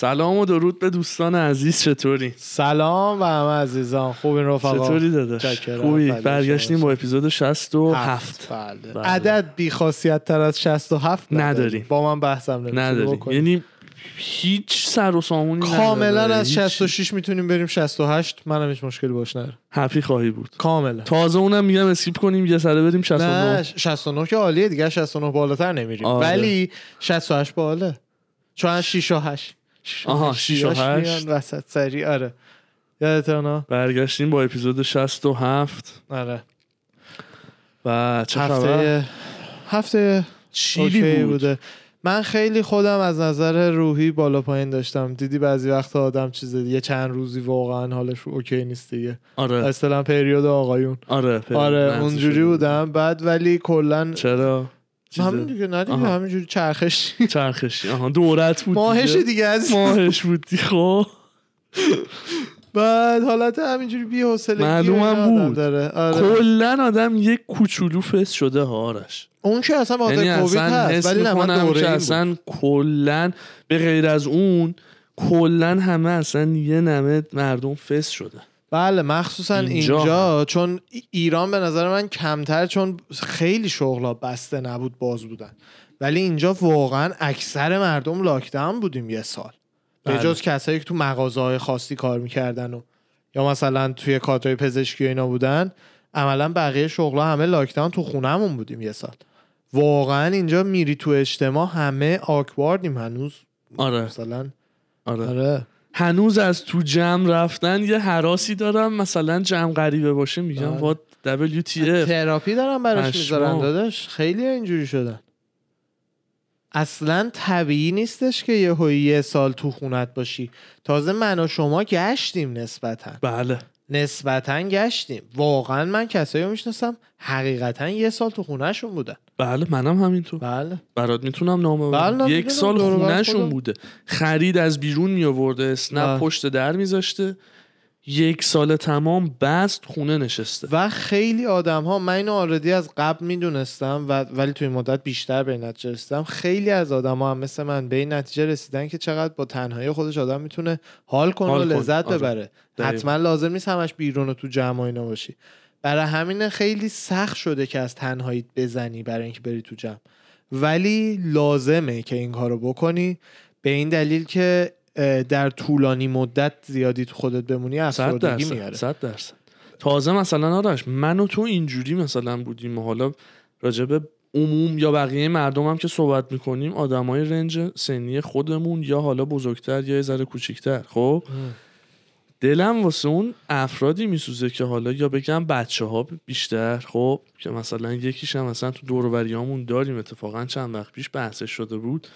سلام و درود به دوستان عزیز چطوری؟ سلام به همه عزیزان. خوبین رفقا؟ چطوری داداش؟ خوبی؟ بله، برگشتیم با اپیزود 67 بله. بله. عدد بی خاصیت تر از 67 نداریم. با من بحثم نداری بکنی. یعنی هیچ سر و سامونی کاملا. از هیچ. 66 می‌تونیم بریم 68 منم هیچ مشکلی باش ندارم. هپی خواهی بود. کاملا. تازه اونم میگم اسکیپ کنیم یه سره بریم 69 نه. 69 که عالیه دیگه. 69 بالاتر نمیریم. آره. ولی 68 باله. چون از 6 و 8 آها، شیش و هشت. میان وسط سری. آره. یادت نه برگشتیم با اپیزود 67 آره. و چه خبر؟ هفته هفته چیلی بود. بوده. من خیلی خودم از نظر روحی بالا پایین داشتم. دیدی بعضی وقت آدم چیز یه چند روزی واقعا حالش اوکی نیست دیگه. آره. اصلا پریود آقایون. آره آره اونجوری. بودم. بعد ولی کلا چرا؟ همین دیگه نه دیگه. همینجوری چرخش چرخشی آها دورت بود ماهش دیگه. از ماهش بود خب بعد حالت همینجوری بی حوصلگی معلومم بود. داره آره. کلا آدم یک کوچولو فس شده ها آرش اون که اصلا با یعنی کووید اصلا هست ولی نه من دوره. اصلا کلا به غیر از اون کلا همه اصلا یه نمه مردم فس شده بله مخصوصا اینجا. اینجا, چون ای- ایران به نظر من کمتر چون خیلی شغلا بسته نبود باز بودن. ولی اینجا واقعا اکثر مردم لاکداون بودیم یه سال. به بله. جز کسایی که تو مغازه های خاصی کار می‌کردن و یا مثلا توی کادرهای پزشکی و اینا بودن عملا بقیه شغلا همه لاکداون تو خونهمون بودیم یه سال. واقعا اینجا میری تو اجتماع همه آکواردیم هنوز. آره. مثلا آره. آره. هنوز از تو جمع رفتن یه حراسی دارم. مثلا جمع غریبه باشه میگم بله. وات WTF تراپی دارن براش. می‌ذارن داداش. خیلی اینجوری شدن. اصلا طبیعی نیستش که یه یه سال تو خونت باشی. تازه من و شما گشتیم نسبتا. بله. نسبتا گشتیم. واقعا من کسایی رو می‌شناسم حقیقتا یه سال تو خونهشون بودن. بله منم همینطور. بله. برات می‌تونم نامه بله، یک. سال خونهشون. بوده. خرید از بیرون می آورده اسنپ بله. پشت در میذاشته. یک سال تمام بست خونه نشسته و خیلی آدم ها من اینو آردی از قبل می‌دونستم و ولی توی این مدت بیشتر به نتیجه رسیدم خیلی از آدم ها هم مثل من به این نتیجه رسیدن که چقدر با تنهایی خودش آدم می‌تونه حال کنه و. لذت آره. ببره دقیقاً. حتما لازم نیست همش بیرون و تو جمع اینا باشی برای همین خیلی سخت شده که از تنهایی بزنی برای اینکه بری تو جمع ولی لازمه که این کارو بکنی به این دلیل که در طولانی مدت زیادی تو خودت بمونی افسردگی میاره. صد درصد. تازه مثلا آرش من و تو اینجوری مثلا بودیم و حالا راجب عموم یا بقیه مردم هم که صحبت می‌کنیم آدمای رنج سنی خودمون یا حالا بزرگتر یا یه ذره کوچیکتر خب؟ دلم واسه اون افرادی میسوزه که حالا یا بگم بچه ها بیشتر خب؟ که مثلا یکیش هم مثلا تو دوروبریامون داریم اتفاقا چند وقت پیش بحثش شده بود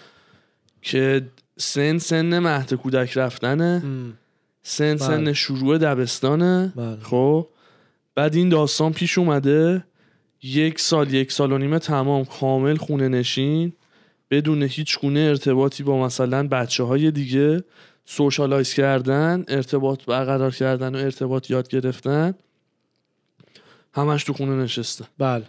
که سن سن مهد کودک رفتنه. ام. سن سن بله. شروع دبستانه. بله. خب. بعد این داستان پیش اومده. یک سال یک سال و نیمه تمام. کامل خونه نشین. بدون هیچ گونه ارتباطی با مثلا بچه های دیگه. سوشالایز کردن ارتباط برقرار کردن و ارتباط یاد گرفتن. همش تو خونه نشسته. بله.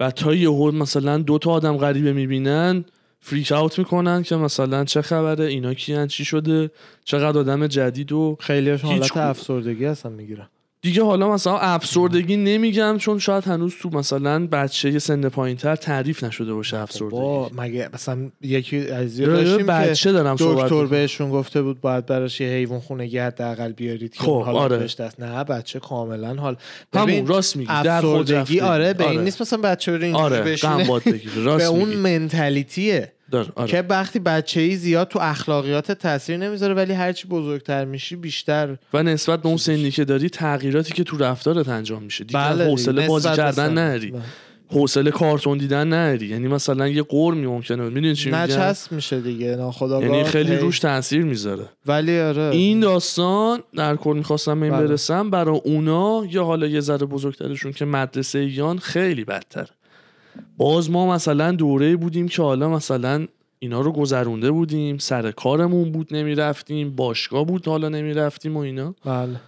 و تا یهو مثلا دو تا آدم غریبه می‌بینن فریک اوت می‌کنن که مثلا چه خبره اینا کیان چی شده چقدر آدم جدید و خیلی حالت افسردگی هستن می‌گیرن. دیگه حالا مثلا افسردگی نمیگم چون شاید هنوز تو مثلا بچه سن پایین تر تعریف نشده باشه با افسردگی مگه مثلا یکی از داشتیم بچه دارم دکتر. بهشون گفته بود باید براش یه حیوان خونگی حداقل بیارید که خب، حالت آره. دست نه بچه کاملا حال همون راست میگی افسردگی. آره به این نیست مثلا بچه رو آره بگیره به راست اون منتالیتیه آره. که وقتی بچه ای زیاد تو اخلاقیات تاثیر نمی‌ذاره ولی هرچی بزرگتر میشی بیشتر و نسبت به اون سنی که داری تغییراتی که تو رفتارت انجام میشه. دیگه بله حوصله بازی کردن. نری. بله. حوصله کارتون دیدن نری. یعنی مثلا یه قرمی ممکنه. می‌دونی چی میگم؟ نچسب میشه دیگه ناخداگاه. یعنی خیلی. روش تاثیر می‌ذاره. ولی آره. این داستان در کل می‌خواستم این بله. برسم. برای اونا یا حالا یه ذره بزرگترشون که مدرسه یان خیلی بدتر باز ما مثلا دوره بودیم که حالا مثلا اینا رو گذرونده بودیم سر کارمون بود نمی‌رفتیم باشگاه بود حالا نمی‌رفتیم و اینا بله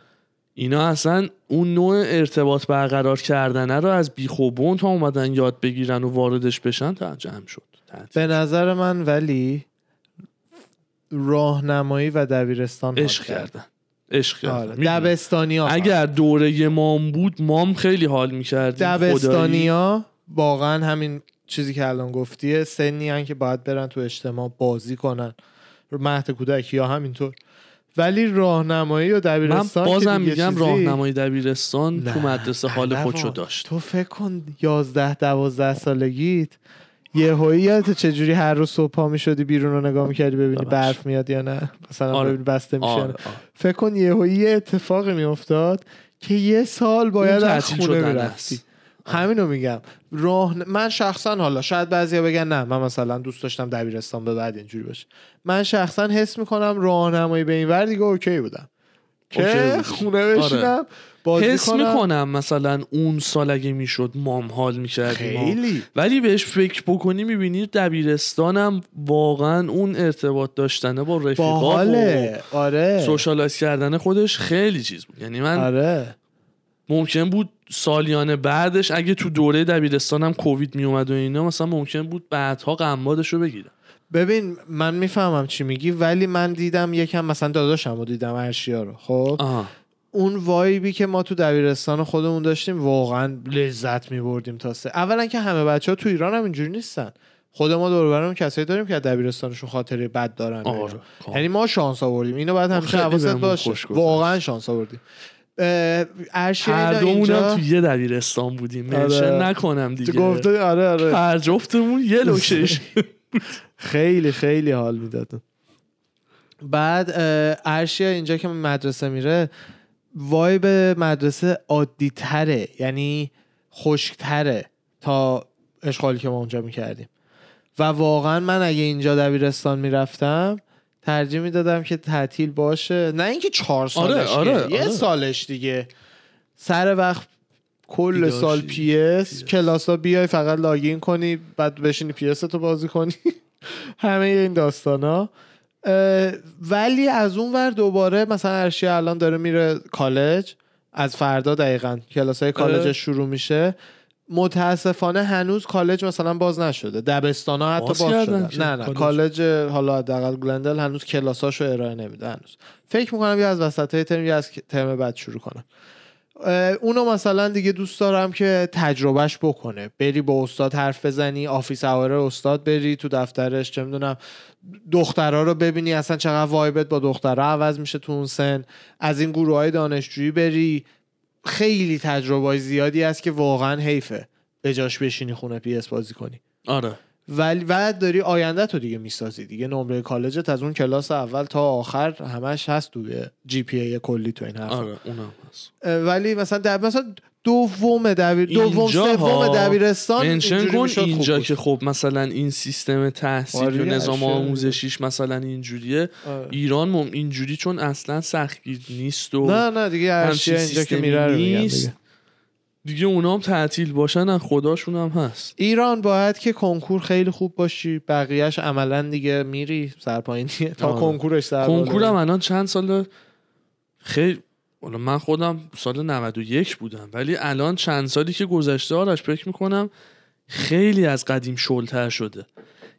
اینا اصلا اون نوع ارتباط برقرار کردنه رو از بیخوبون تا اومدن یاد بگیرن و واردش بشن تا جمع شد تعطیل. به نظر من ولی راهنمایی و دبیرستان عشق. کردن عشق کردن آره. می‌دونی. دبستانیا اگر دوره مام بود مام خیلی حال می‌کردیم دبستانیا واقعا همین چیزی که الان گفتیه سنی هن که باید برن تو اجتماع بازی کنن مهد کودکی یا همینطور ولی راهنمایی و من دبیرستان که بازم میگم چیزی- راهنمای دبیرستان تو نه، مدرسه حال خودشو. داشت تو فکر کن 11 12 سالگیت یه هایی یادت چجوری هر روز صبح پا می‌شدی بیرون رو نگاه می‌کردی ببینی. برف میاد یا نه مثلا آره. ببینی بسته میشه آره،. آره. فکر کن یه هایی یه اتفاقی میافتاد که یه سال باید از خونه می‌رفتی. همینو میگم. راه من شخصا حالا شاید بعضیا بگن نه من مثلا دوست داشتم دبیرستان به بعد اینجوری باشه. من شخصا حس می‌کنم راهنمایی به این ور دیگه okay بودم. که. خونه بشینم بازی حس کنم. می‌کنم مثلا اون سال اگه می‌شد مام حال می‌کردیم. خیلی. ولی بهش فکر بکنی می‌بینی دبیرستانم واقعا اون ارتباط داشتنه با رفیقا و آره. socialize کردن خودش خیلی چیز بود. یعنی من آره. ممکن بود سالیان بعدش اگه تو دوره دبیرستانم کووید میومد و اینا مثلا ممکن بود بعدها قمبادش رو بگیرم ببین من می‌فهمم چی میگی ولی من دیدم یکم مثلا داداشم رو دیدم ارشیا رو خب؟ آها. اون وایبی که ما تو دبیرستان خودمون داشتیم واقعا لذت میبردیم تا سه. اولا که همه بچه ها تو ایران هم اینجوری نیستن. خود ما دور برمون کسایی داریم که دبیرستانشون خاطره بد دارن. آره کامل. یعنی ما شانس آوردیم. اینو باید همیشه حواست باشه. واقعا شانس آوردیم. هر دومونم تو یه دبیرستان بودیم. آره. نکنم تو دیگه. گفته آره آره. هر جفتمون یه لوکیشن خیلی خیلی حال می‌داد بعد ارشیا اینجا که مدرسه میره وایب مدرسه عادی تره یعنی خشکتره تا اشغالی که ما اونجا می‌کردیم. و واقعا من اگه اینجا دبیرستان می‌رفتم ترجیح می‌دادم که تعطیل باشه نه اینکه چهار سالش آره، که. یه آره. سالش دیگه سر وقت کل. سال پی اس. کلاس ها بیای فقط لاگین کنی بعد بشینی پی تو بازی کنی همه این داستان ها ولی از اون ور دوباره مثلا ارشی الان داره میره کالج از فردا دقیقا کلاس های آره. کالج شروع میشه متاسفانه هنوز کالج مثلا باز نشده. دبستان ها حتی باز باز, که نه نه. کالج. کالج حالا حداقل گلندل هنوز کلاساشو ارائه نمیده هنوز. فکر می‌کنم یا از وسط های ترم یا از ترم بعد شروع کنم. اونو مثلا دیگه دوست دارم که تجربهش بکنه. بری با استاد حرف بزنی office hour ه استاد بری تو دفترش چه می‌دونم دخترها رو ببینی اصلا چقدر vibe ت با دخترها عوض میشه تو اون سن. از این گروه های دانشجویی بری. خیلی تجربه های زیادی هست که واقعا حیفه به جاش بشینی خونه PS بازی کنی. آره. ولی بعد داری آینده تو دیگه می‌سازی دیگه. نمره کالجت از اون کلاس اول تا آخر همش هست توی جی پی ای کلی تو این حرف آره اونم هست. ولی مثلا دب... مثلا دوم دبیر دوم سوم دبیرستان منشن کن اینجا. که خب مثلا این سیستم تحصیل آره، و نظام اشیاء. آموزشیش مثلا اینجوریه آره. ایران مم اینجوری چون اصلا سختگیر نیست و نه نه دیگه اینجا که میره رو نیست. دیگه. دیگه اونام تعطیل باشن از خداشون هم هست ایران باید که کنکور خیلی خوب باشی بقیهش عملا دیگه میری سرپایینیه تا آره. کنکورش سر کنکورم الان چند سال خیلی حالا من خودم سال 91 بودم ولی الان چند سالی که گذشته آرش فکر می‌کنم خیلی از قدیم شلتر شده.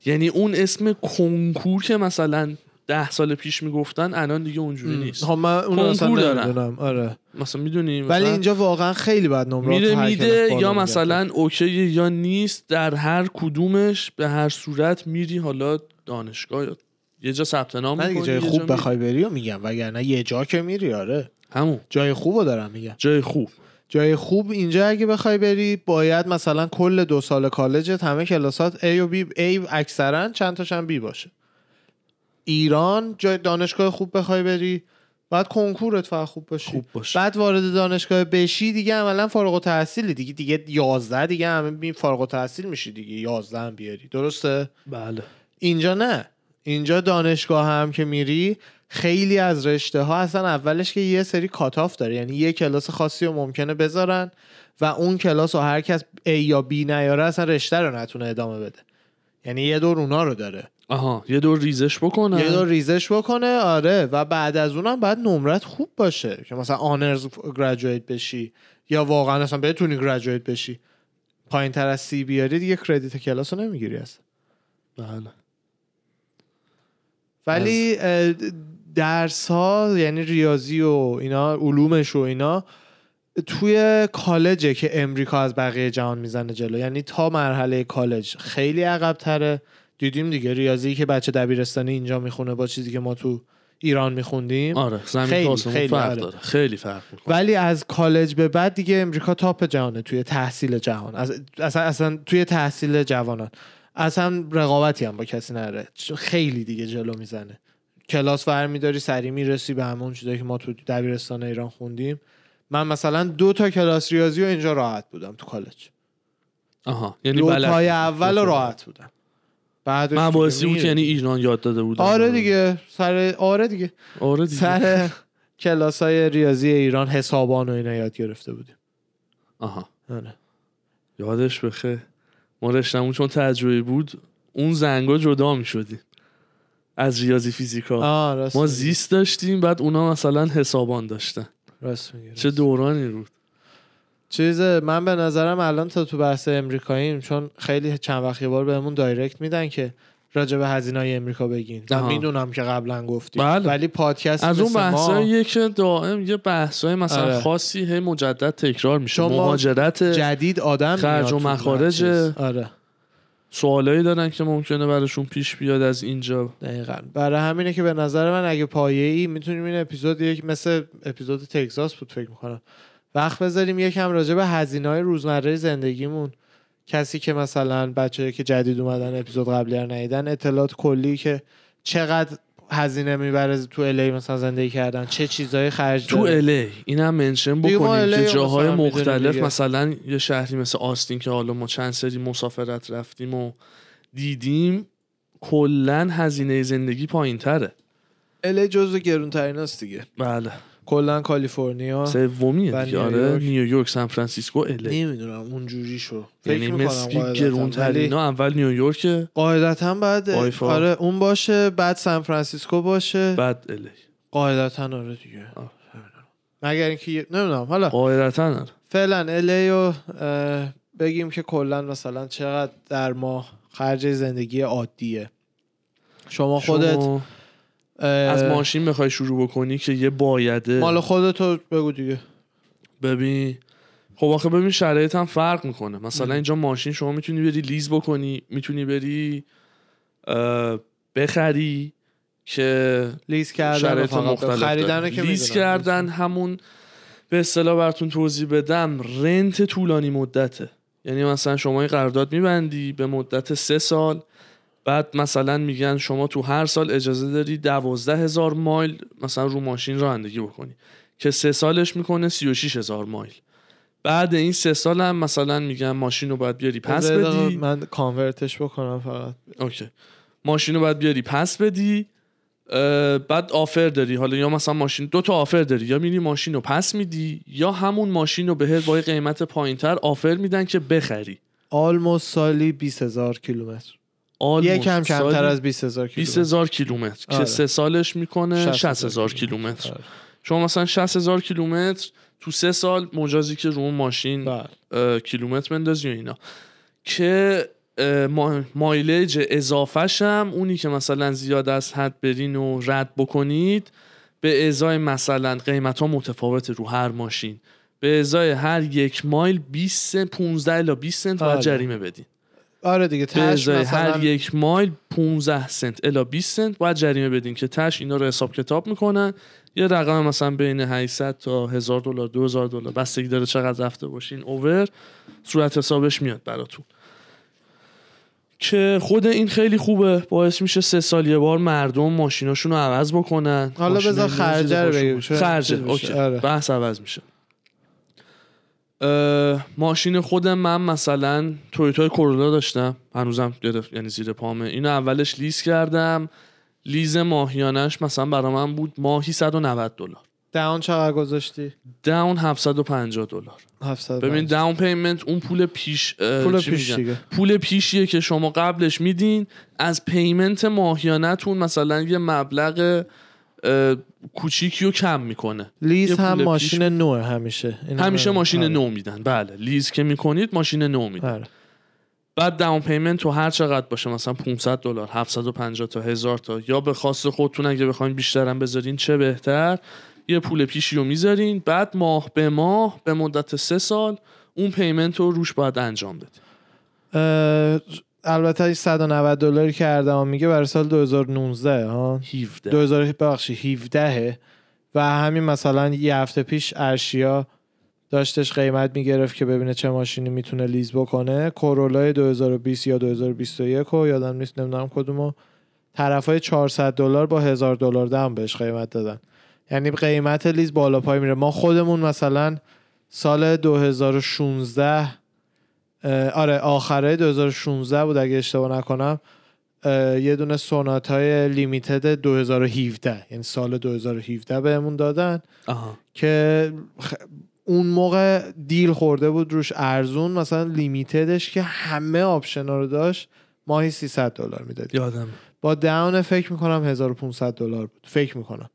یعنی اون اسم کنکور که مثلا ده سال پیش می‌گفتن الان دیگه اونجوری نیست. ها من اون اصلا دارن. نمی‌دونم. آره. مثلا می‌دونی ولی اینجا واقعا خیلی بعد نمرات میره میده یا. مثلا اوکی یا نیست در هر کدومش به هر صورت میری حالا دانشگاه یا یه جا ثبت نام نه دیگه می‌کنی، جای خوب. بخوای بری و میگم وگرنه یه جا که میری آره. همون. جای خوبو دارم میگم. جای خوب. جای خوب اینجا اگه بخوای بری باید مثلا کل دو سال کالجت همه کلاسات A و B A اکثرا چند تاشم B باشه. ایران جای دانشگاه خوب بخوای بری بعد کنکورت فقط خوب باشی. خوب باشه. بعد وارد دانشگاه بشی دیگه عملا فارغ التحصیلی. دیگه دیگه 11 دیگه همه فارغ التحصیل میشی دیگه. 11 هم بیاری. درسته؟ بله. اینجا نه. اینجا دانشگاه هم که میری خیلی از رشته ها اصلا اولش که یه سری کاتاف داره. یعنی یه کلاس خاصی رو ممکنه بذارن و اون کلاس رو هر کس A یا B نیاره اصلا رشته رو نتونه ادامه بده. یعنی یه دور اونا رو داره. آها یه دور ریزش بکنن یه دور ریزش بکنه آره. و بعد از اونم باید نمرت خوب باشه که مثلا honors graduate بشی یا واقعا اصلا بتونی graduate بشی. پایین تر از سی بیاری دیگه credit کلاس رو نمی‌گیری اصلا. بله. ولی درس ها یعنی ریاضی و اینا علومش و اینا توی کالجه که امریکا از بقیه جهان می‌زنه جلو. یعنی تا مرحله کالج خیلی عقب تره دیدیم دیگه ریاضی که بچه دبیرستانی اینجا می‌خونه با چیزی که ما تو ایران میخوندیم. آره زمین خیلی، خیلی، فرق آره. داره. خیلی فرق می‌کنه. ولی از کالج به بعد دیگه امریکا تاپ جهانه توی تحصیل جهان. از- اصلا اصلا توی تحصیل جوانان. اصلا رقابتی هم با کسی نره. خیلی دیگه جلو می‌زنه. کلاس برمیداری سری می‌رسی به همون چیزایی که ما تو دبیرستان ایران خوندیم. من مثلا دو تا کلاس ریاضی و اینجا راحت بودم تو کالج. آها یعنی دو بلد تای. اول. راحت بودم. بعدش مباحثی دیگه بود که. یعنی ایران یاد داده بود آره دیگه سر آره دیگه. آره دیگه. سر کلاس های ریاضی ایران حسابان و اینا یاد گرفته بودیم. آها. آره. یادش بخیر. ما رشتمون چون تجربه بود اون زنگا جدا می شدیم از ریاضی فیزیکا. راست ما. زیست داشتیم بعد اونا مثلا حسابان داشتن. راست میگی چه دورانی بود. چیز من به نظرم الان تا تو بحث امریکاییم چون خیلی چند وقت یه بار بهمون دایرکت میدن که راجع به هزینه های امریکا بگین. می‌دونم که قبلا گفتیم بله. ولی پادکست از اون بحثاییه که دائم یه بحثای مثلا آره. خاصی هی مجدد تکرار میشه مهاجرت جدید آدم خرج و مخارج. آره سوالایی دارن که ممکنه براشون پیش بیاد از اینجا دقیقا برای همینه که به نظر من اگه پایه ای می‌تونیم این اپیزود یک مثل اپیزود تگزاس بود فکر می‌کنم وقت بذاریم یکم راجع به هزینه های روزمره زندگیمون کسی که مثلا بچه که جدید اومدن اپیزود قبلی رو ندیدن اطلاعات کلی که چقدر هزینه می‌بره تو الی مثلا زندگی کردن چه چیزای خرج تو. الی اینم منشن بکنیم که جاهای مختلف. مثلا یه شهری مثل آستین که حالا ما چند سری مسافرت رفتیم و دیدیم کلا هزینه زندگی پایین تره LA جزو گرونترین است دیگه بله کلا کالیفرنیا سومیه دیگه. نیویورک. آره نیویورک سان فرانسیسکو LA نمی‌دونم اونجوری شو. یعنی مثل گرونترینا اول نیویورک قاعدتا بعد. آره اون باشه بعد سان فرانسیسکو باشه. بعد LA قاعدتا آره دیگه. آه. مگر اینکه نمی‌دونم. حالا قاعدتا آره. فعلا الی و اه، بگیم که کلا مثلا چقدر در ماه خرج زندگی عادیه. شما خودت شما از ماشین بخوای شروع بکنی که یه بایده. مال خودتو بگو دیگه. ببین خب آخه ببین شرایط هم فرق می‌کنه. مثلا اینجا ماشین شما می‌تونی بری لیز بکنی می‌تونی بری بخری که لیز کردن خریدن که لیز. کردن همون به اصطلاح براتون توضیح بدم رنت طولانی مدته. یعنی مثلا شما این قرارداد میبندی به مدت سه سال بعد مثلا میگن شما تو هر سال اجازه داری دوازده هزار مایل مثلا رو ماشین رانندگی بکنی که سه سالش می‌کنه سی و شیش هزار مایل. بعد این سه سال هم مثلا میگن ماشین رو باید بیاری پس بدی. من convert ش بکنم فقط. okay. ماشین رو باید بیاری پس بدی بعد offer داری. حالا یا مثلا ماشین دو تا offer داری. یا میری ماشین رو پس میدی یا همون ماشین رو بهت با قیمت پایینتر offer میدن که بخری. آلموست سالی 20000 کیلومتر. یکم کمتر از 20000 20 کیلومتر هزار کیلومتر که آره. سه سالش می‌کنه 60,000 60 هزار کیلومتر آره. شما مثلا 60 هزار کیلومتر تو سه سال مجازی که رو ماشین بله. کیلومتر بندازی و اینا که ما- مایلج اضافهش هم اونی که مثلا زیاد از حد برین و رد بکنید به ازای مثلا قیمت ها متفاوت رو هر ماشین به ازای هر یک مایل 20 سنت 15 الی 20 سنت باید آره. جریمه بدین آره دیگه تش مثلا هر یک مایل 15 سنت الی 20 سنت. باید جریمه بدین که تش اینا رو حساب کتاب می‌کنن. یه رقم مثلا بین 800 تا 1000 دلار 2000 دلار. بستگی داره چقدر رفته باشین اوور. صورت حسابش میاد براتون. که خود این خیلی خوبه. باعث میشه سه سال یه بار مردم ماشیناشون رو عوض بکنن. حالا بذار خرجه رو. بگیم. خرجه. اوکی. آره. بحث عوض میشه. ماشین خودم من مثلا تویوتا کورولا داشتم. هنوزم گرفت یعنی زیر پامه. اینو اولش lease کردم. lease ماهیانش مثلا برا من بود ماهی 190 دلار. down چقدر گذاشتی؟ down 750 دلار. 700 ببین down payment اون پول پیش پول پیش؟ دیگه. پول پیشیه که شما قبلش میدین. از payment ماهیانتون مثلا یه مبلغ کوچیکی رو کم می‌کنه. lease هم ماشین نوه همیشه. همیشه هم- ماشین آره. نو میدن. بله. lease که می‌کنید ماشین نو میدن. آره. بعد down payment تو هر چقدر باشه مثلا 500 دلار 750 تا 1000 تا. یا به خواست خودتون اگه بخواین بیشترم بذارین چه بهتر؟ یه پول پیشی رو می‌ذارین. بعد ماه به ماه به مدت سه سال اون payment رو روش باید انجام بدین. اه، البته این 190 دلاری که اردوان میگه برای سال 2019 ها؟ 17 2000 ببخشید 17 و همین مثلا یه هفته پیش ارشیا داشتش قیمت می‌گرفت که ببینه چه ماشینی می‌تونه لیز بکنه. کرولای 2020 یا 2021 و یادم نیست نمی‌دونم کدومو طرف های 400 دلار با 1000 دلار دم بهش قیمت دادن. یعنی قیمت لیز بالا پای میره. ما خودمون مثلا سال 2016 اه، آره آخره 2016 بود اگه اشتباه نکنم. یه دونه سوناتای limited 2017 یعنی سال 2017 بهمون دادن. آها. که خ- اون موقع deal خورده بود روش ارزون مثلا limited ش که همه option ا رو داشت ماهی 300 دلار می‌دادی یادم. با down فکر می‌کنم 1500 دلار بود. فکر می‌کنم.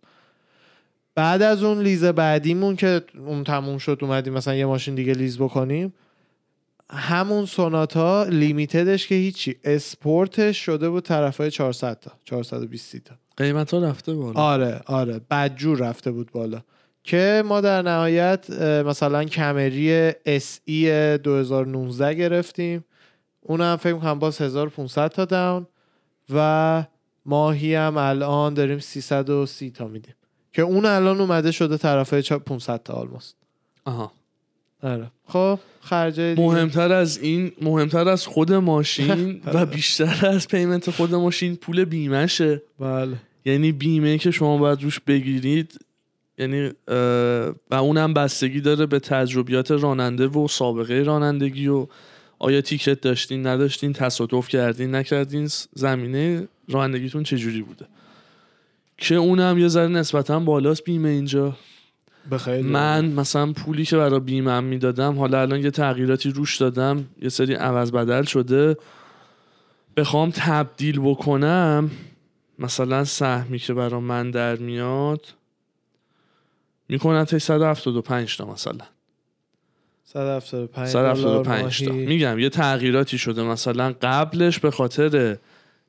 بعد از اون lease بعدیمون که اون تموم شد اومدیم مثلا یه ماشین دیگه lease بکنیم همون سوناتا لیمیتدش که هیچی. اسپورتش شده بود طرفای 400 تا 420 تا. قیمت ها رفته بالا. آره آره. بدجور رفته بود بالا. که ما در نهایت مثلا کمری SE 2019 گرفتیم. اونم فکر کنم باز 1500 تا داون و ماهی هم الان داریم 330 تا میدیم. که اون الان اومده شده طرفه 500 تا آلموست آها. آره. خب خرجه دیگه. مهمتر از این مهمتر از خود ماشین و بیشتر از پیمنت خود ماشین پول بیمهشه. بله. یعنی بیمه که شما باید روش بگیرید یعنی و اونم بستگی داره به تجربیات راننده و سابقه رانندگی و آیا تیکت داشتین نداشتین تصادف کردین نکردین زمینه رانندگیتون چجوری بوده؟ که اونم یه ذره نسبتا بالاست بیمه اینجا. من مثلا پولی که برای بیمم می‌دادم. حالا الان یه تغییراتی روش دادم. یه سری عوض بدل شده. بخوام تبدیل بکنم مثلا سهمی که برای من در میاد می‌کنن تا 175 تا مثلا. 175 175 تا. میگم یه تغییراتی شده. مثلا قبلش به خاطر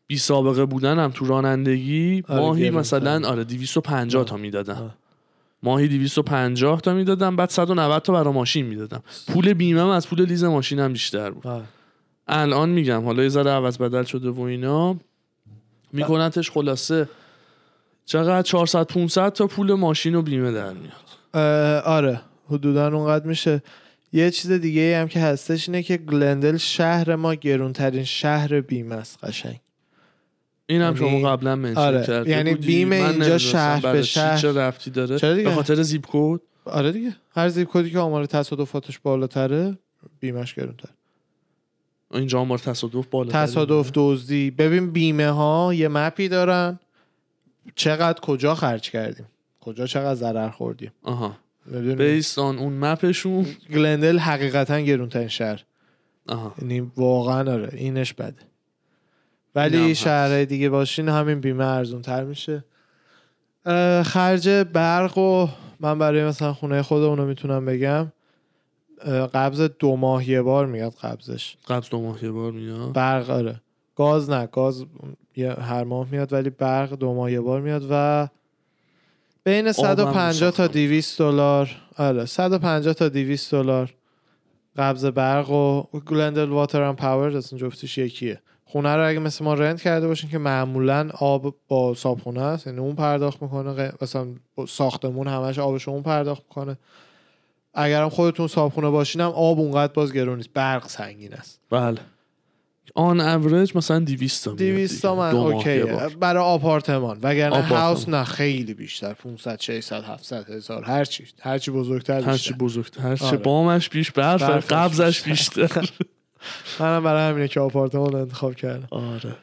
بی سابقه بودنم تو رانندگی آره، ماهی. مثلا آره 250 تا می‌دادم. آه. ماهی 250 تا می‌دادم بعد 190 تا برای ماشین می‌دادم. پول بیمه از پول لیز ماشینم بیشتر بود. آه. الان میگم حالا یه ذره عوض بدل شده و اینا. میکنتش خلاصه. چقدر؟ 400 500 تا پول ماشین و بیمه در میاد. آره حدودا اونقدر میشه. یه چیز دیگه هم که هستش اینه که گلندل شهر ما گرونترین شهر بیمه است قشنگ. اینم یعنی- شما قبلا منشن آره، کرده یعنی من اینجا شهر به چی، شهر. چه ربطی داره؟ چرا دیگه؟ به خاطر زیپ کد آره دیگه. هر زیپ کدی که آمار تصادفاتش بالاتره بیمش گرونتر اینجا آمار تصادف بالا تصادف دزدی. ببین بیمه ها یه مپی دارن. چقدر کجا خرج کردیم؟ کجا چقدر ضرر خوردیم؟ آها؟ بیستان اون مپشون. گلندل حقیقتا گرونترین شهر. آها. یعنی واقعا آره اینش بده. ولی. شهرهای دیگه باشین همین بیمه ارزون تر میشه خرج برق و من برای مثلا خونه خودمون رو می‌تونم بگم قبض دو ماه یه بار میاد قبضش. قبض دو ماه یه بار میاد؟ برق آره. گاز نه گاز هر ماه میاد ولی برق دو ماه یه بار میاد و بین 150 تا مسافر. 200 دلار. آره 150 تا 200 دلار قبض برق و Glendale Water and Power اصلا جفتش یکیه. خونه رو اگه مثل ما rent کرده باشین که معمولا آب با صابخونه است یعنی اون پرداخت می‌کنه مثلا ساختمون همش آبش اون پرداخت می‌کنه. اگرم خودتون صابخونه باشین هم آب اونقدر باز گرون نیست برق سنگین است. بله. on average مثلا 200 تا میاد 200 دیگه. من okay ه بار. برای آپارتمان. وگرنه آپارتمان. house نه خیلی بیشتر. 500 600 700 هزار. هر چی. هر چی بزرگتر هرچی بیشتر بزرگتر. هرچی آره. بامش بیش برف قبضش بیشتر. منم برای همینه که آپارتمان انتخاب کردم. آره.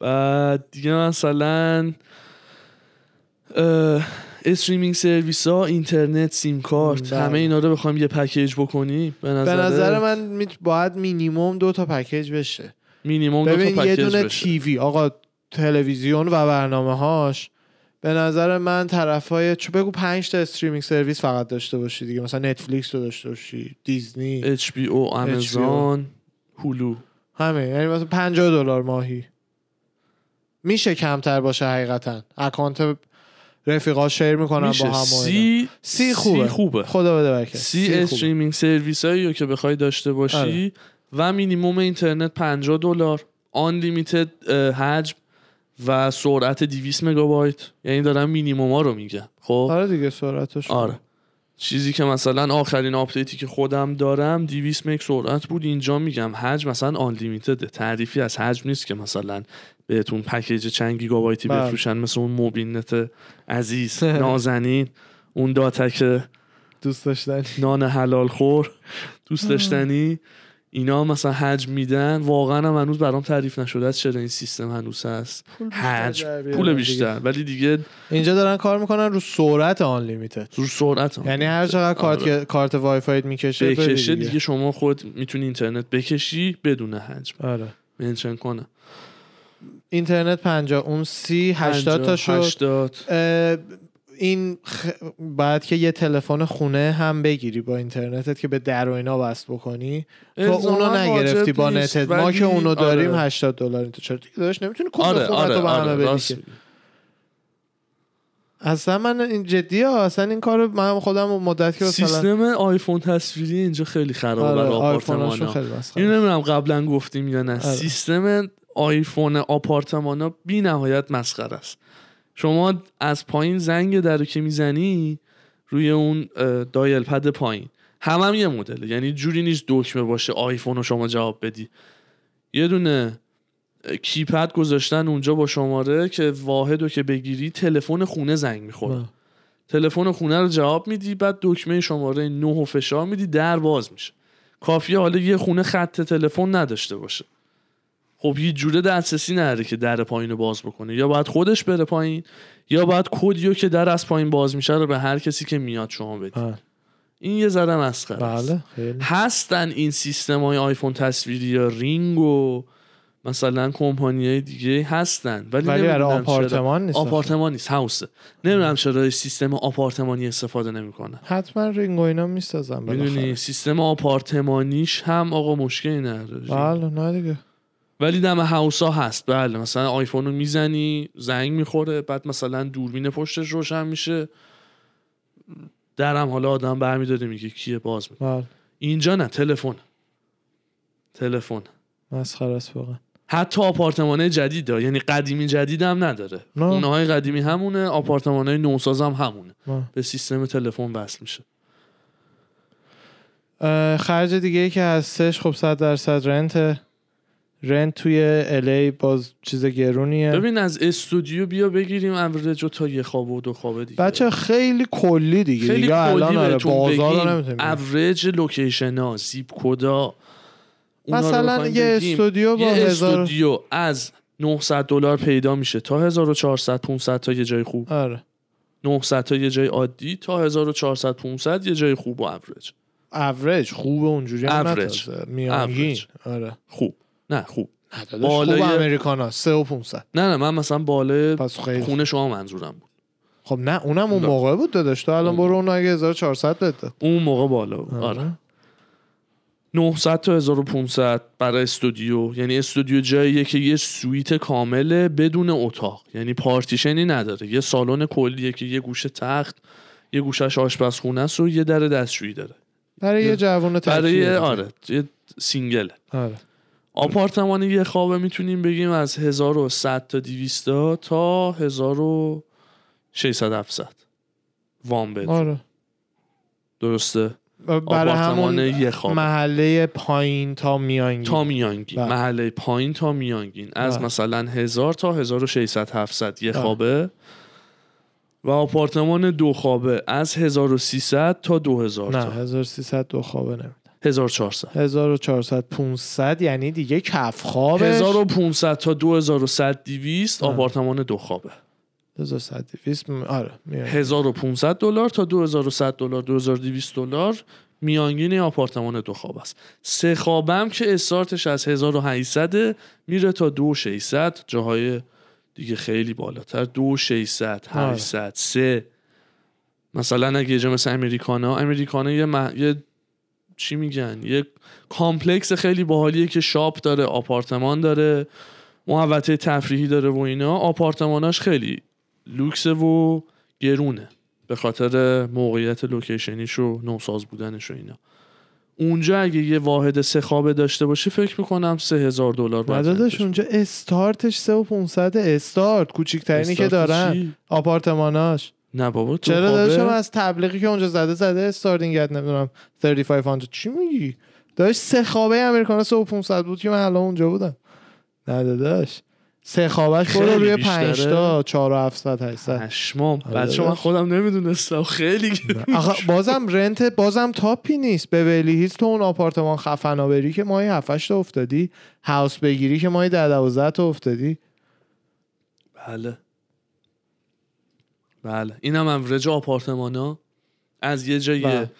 بعد دیگه مثلا streaming service ها اینترنت سیم کارت بله. همه اینا رو بخوایم یه package بکنی به نظر به نظر من باید مینیموم دو تا package بشه. مینیمم دو تا ببین یه package دونه بشه. TV آقا تلویزیون و برنامه هاش به نظر من طرفای چو بگو پنج تا streaming service فقط داشته باشی دیگه. مثلا Netflix رو داشته باشی Disney HBO Amazon Hulu همین یعنی مثلا 50 دلار ماهی. میشه کمتر باشه حقیقتا. account رفیقا share می‌کنن با هم. سی سی خوبه. خوبه. خدا بده برکت. سی خوبه. streaming service هایی که بخوای داشته باشی آره. و مینیموم اینترنت 50 دلار unlimited حجم و سرعت 200 مگابایت. یعنی دارم مینیموم ها رو میگم خب؟ آره دیگه سرعتش آره. چیزی که مثلا آخرین update ی که خودم دارم 200 مگ سرعت بود. اینجا میگم حجم مثلا unlimited ه تعریفی از حجم نیست که مثلا بهتون package چند گیگابایتی بله. بفروشن مثل اون مبین نت عزیز نازنین اون داتک دوست داشتنی. نان حلال خور. دوست داشتنی. اینا مثلا حجم میدن واقعا هم هنوز برام تعریف نشده است چرا این سیستم هنوز هست حجم پول. بیشتر ولی دیگه اینجا دارن کار می‌کنن رو سرعت unlimited رو سرعت هم. یعنی هر چقدر کارت آره. کارت وای فای می‌کشه بکشه دیگه. دیگه شما خود می‌تونی اینترنت بکشی بدون حجم آره منشن کنه اینترنت 50 اون سی 80 تا شد 80 اه، این خ... باید که یه تلفن خونه هم بگیری با اینترنتت که به در و اینا وصل بکنی. تو اونو نگرفتی با نتت. ما که اونو داریم آره. 80 دلار تو چرا؟ دیگه داشت نمی‌تونی کل آره خونه آره تو به همه آره بدی که. اصلا من این جدی ها اصلا این کارو من خودم مدت که مثلا سیستم آیفون تصویری اینجا خیلی خرابه آره آپارتمان خیلی اینو مسخره نمی‌دونم قبلا گفتیم یا نه. آره. سیستم آیفون آپارتمان ها بی نهایت مسخره است. شما از پایین زنگ در رو که می‌زنی روی اون دایل پد پایین. هم هم یه مدله یعنی جوری نیست دکمه باشه آیفون رو شما جواب بدی. یه دونه کیپد گذاشتن اونجا با شماره که واحد رو که بگیری تلفن خونه زنگ می‌خوره. آه. تلفن خونه رو جواب میدی بعد دکمه شماره 9 و فشار میدی در باز میشه. کافیه حالا یه خونه خط تلفن نداشته باشه. خب هیچ جوره دسترسی نداره که در پایین رو باز بکنه. یا باید خودش بره پایین یا باید کدیو که در از پایین باز میشه رو به هر کسی که میاد شما بدی آه. این یه ذره مسخره. بله خیلی. هستن این سیستم های آیفون تصویری یا رینگ و مثلا کمپانی های دیگه هستن ولی, ولی برای آپارتمان نیست آپارتمان نیست house ه نمی‌دونم چرا سیستم آپارتمانی استفاده نمی‌کنه. حتما رینگ و اینا می‌سازن می‌دونی سیستم آپارتمانیش هم آقا مشکلی نداره. بله نه دیگه. ولی دم هاوس ها هست. بله مثلا آیفون رو می‌زنی زنگ می‌خوره بعد مثلا دوربین پشتش روشن میشه. درم حالا آدم برمیداره میگه کیه؟ باز می‌کنه. بله. اینجا نه تلفن. تلفن. مسخره است واقعا. حتی آپارتمان جدید ها. یعنی قدیمی جدید هم نداره. نه. خونه های قدیمی همونه آپارتمان های نوساز هم همونه. نه. به سیستم تلفن وصل میشه. خرج دیگه ای که هستش خب 100 درصد rent rent توی LA باز چیز گرونیه. ببین از استودیو بیا بگیریم اوریج تا یه خواب و دو خوابه دیگه. بچه خیلی کلی دیگه. خیلی دیگه الان آره بازار. average location ها zip code ا مثلا یه استودیو با یه هزار استودیو از 900 دلار پیدا میشه تا 1400 500 تا یه جای خوب. آره. 900 تا یه جای عادی تا 1400 500 یه جای خوب و اوریج اوریج خوب اونجوری. نتازه میانگین. آره. خوب. نه خوب. بالای امریکانا 3 و 500 نه نه من مثلا بالای خونه شما منظورم بود. خب نه اونم اون. موقع بود داداش. تو الان برو اون اگه 1400 بده اون موقع بالا بود آره. 900 تا 1500 برای استودیو. یعنی استودیو جاییه که یه سویت کامله بدون اتاق. یعنی پارتیشنی نداره. یه سالن کلیه که یه گوشه تخت یه گوشش آشپزخونه است و یه در دستشویی داره. برای یه جوون برای آره یه single آره. آپارتمان یه خوابه می‌تونیم بگیم از 1100 تا 200 تا 1600 700 وام بده آره. درسته؟ برای همون یه خوابه. محله پایین تا میانگین. تا میانگین. بله. محله پایین تا میانگین. از بله. مثلا 1000 تا 1600 700 یه بله. خوابه. و آپارتمان دو خوابه. از 1300 تا 2000 نه تا. 1300 دو خوابه نمیده 1400 1400 500 یعنی دیگه کف خوابش 1500 تا 2100 200 آه. آپارتمان دو خوابه. 2100 200 م- آره میانگین 1500 دلار تا 2100 دلار 2200 دلار میانگین آپارتمان دو خواب است. سه خوابم که استارتش از 1800 میره تا 2600 جاهای دیگه خیلی بالاتر. 2600 800 3 مثلا اگه یه جا مثل امریکانا امریکانا یه, مح... یه چی میگن؟ یه complex خیلی باحالیه که shop داره آپارتمان داره محوطه تفریحی داره و اینا. آپارتماناش خیلی لوکسه و گرونه به خاطر موقعیت location یش و نوساز بودنش و اینا. اونجا اگه یه واحد سه خوابه داشته باشه فکر می‌کنم سه هزار دلار رنتش اونجا استارتش سه و 500 استارت. کوچیکترینی که دارن. چی؟ آپارتماناش. نه بابا تو چرا؟ داشتم از تبلیغی که اونجا زده زده استارتینگ ات نمی‌دونم. 3500 چی میگی؟ داشت سه خوابه امریکانا سه و 500 بود که من الان اونجا بودم. نه داداش. سه خوابش برو روی بیشتره. 5 تا 4 و 700 800 پشمام آره بچه من. خودم نمی‌دونستم. خیلی آخه بازم رنت بازم تاپی نیست. به ولی هیلز تو اون آپارتمان خفنا بری که ماهی 7 8 تا افتادی. house بگیری که ماهی 10 12 تا افتادی. بله. بله اینم اوریج آپارتمان ها از یه جای بله.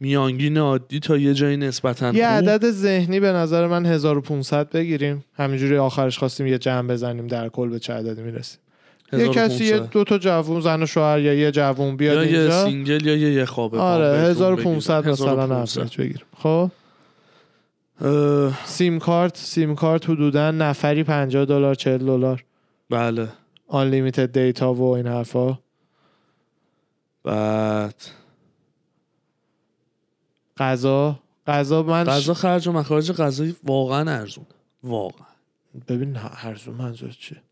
میانگین عادی تا یه جای نسبتا یه خوب. عدد ذهنی به نظر من 1500 بگیریم همینجوری آخرش خواستیم یه جمع بزنیم در کل به چه عددی می‌رسیم یه کسی یه 1500. دو تا جوون زن و شوهر یا یه جوون بیاد یا یه single یا یه یه خوابه آره بهتون 1500 بگیرم. مثلا 1500. average بگیریم خب اه، سیم کارت سیم کارت حدودا نفری 50 دلار 40 دلار بله آنلیمیتد دیتا و این حرفا. بعد. غذا. غذا من غذا خرج و مخارج غذایی واقعا ارزون. واقعا. ببین نه، هرزون منظور چیه؟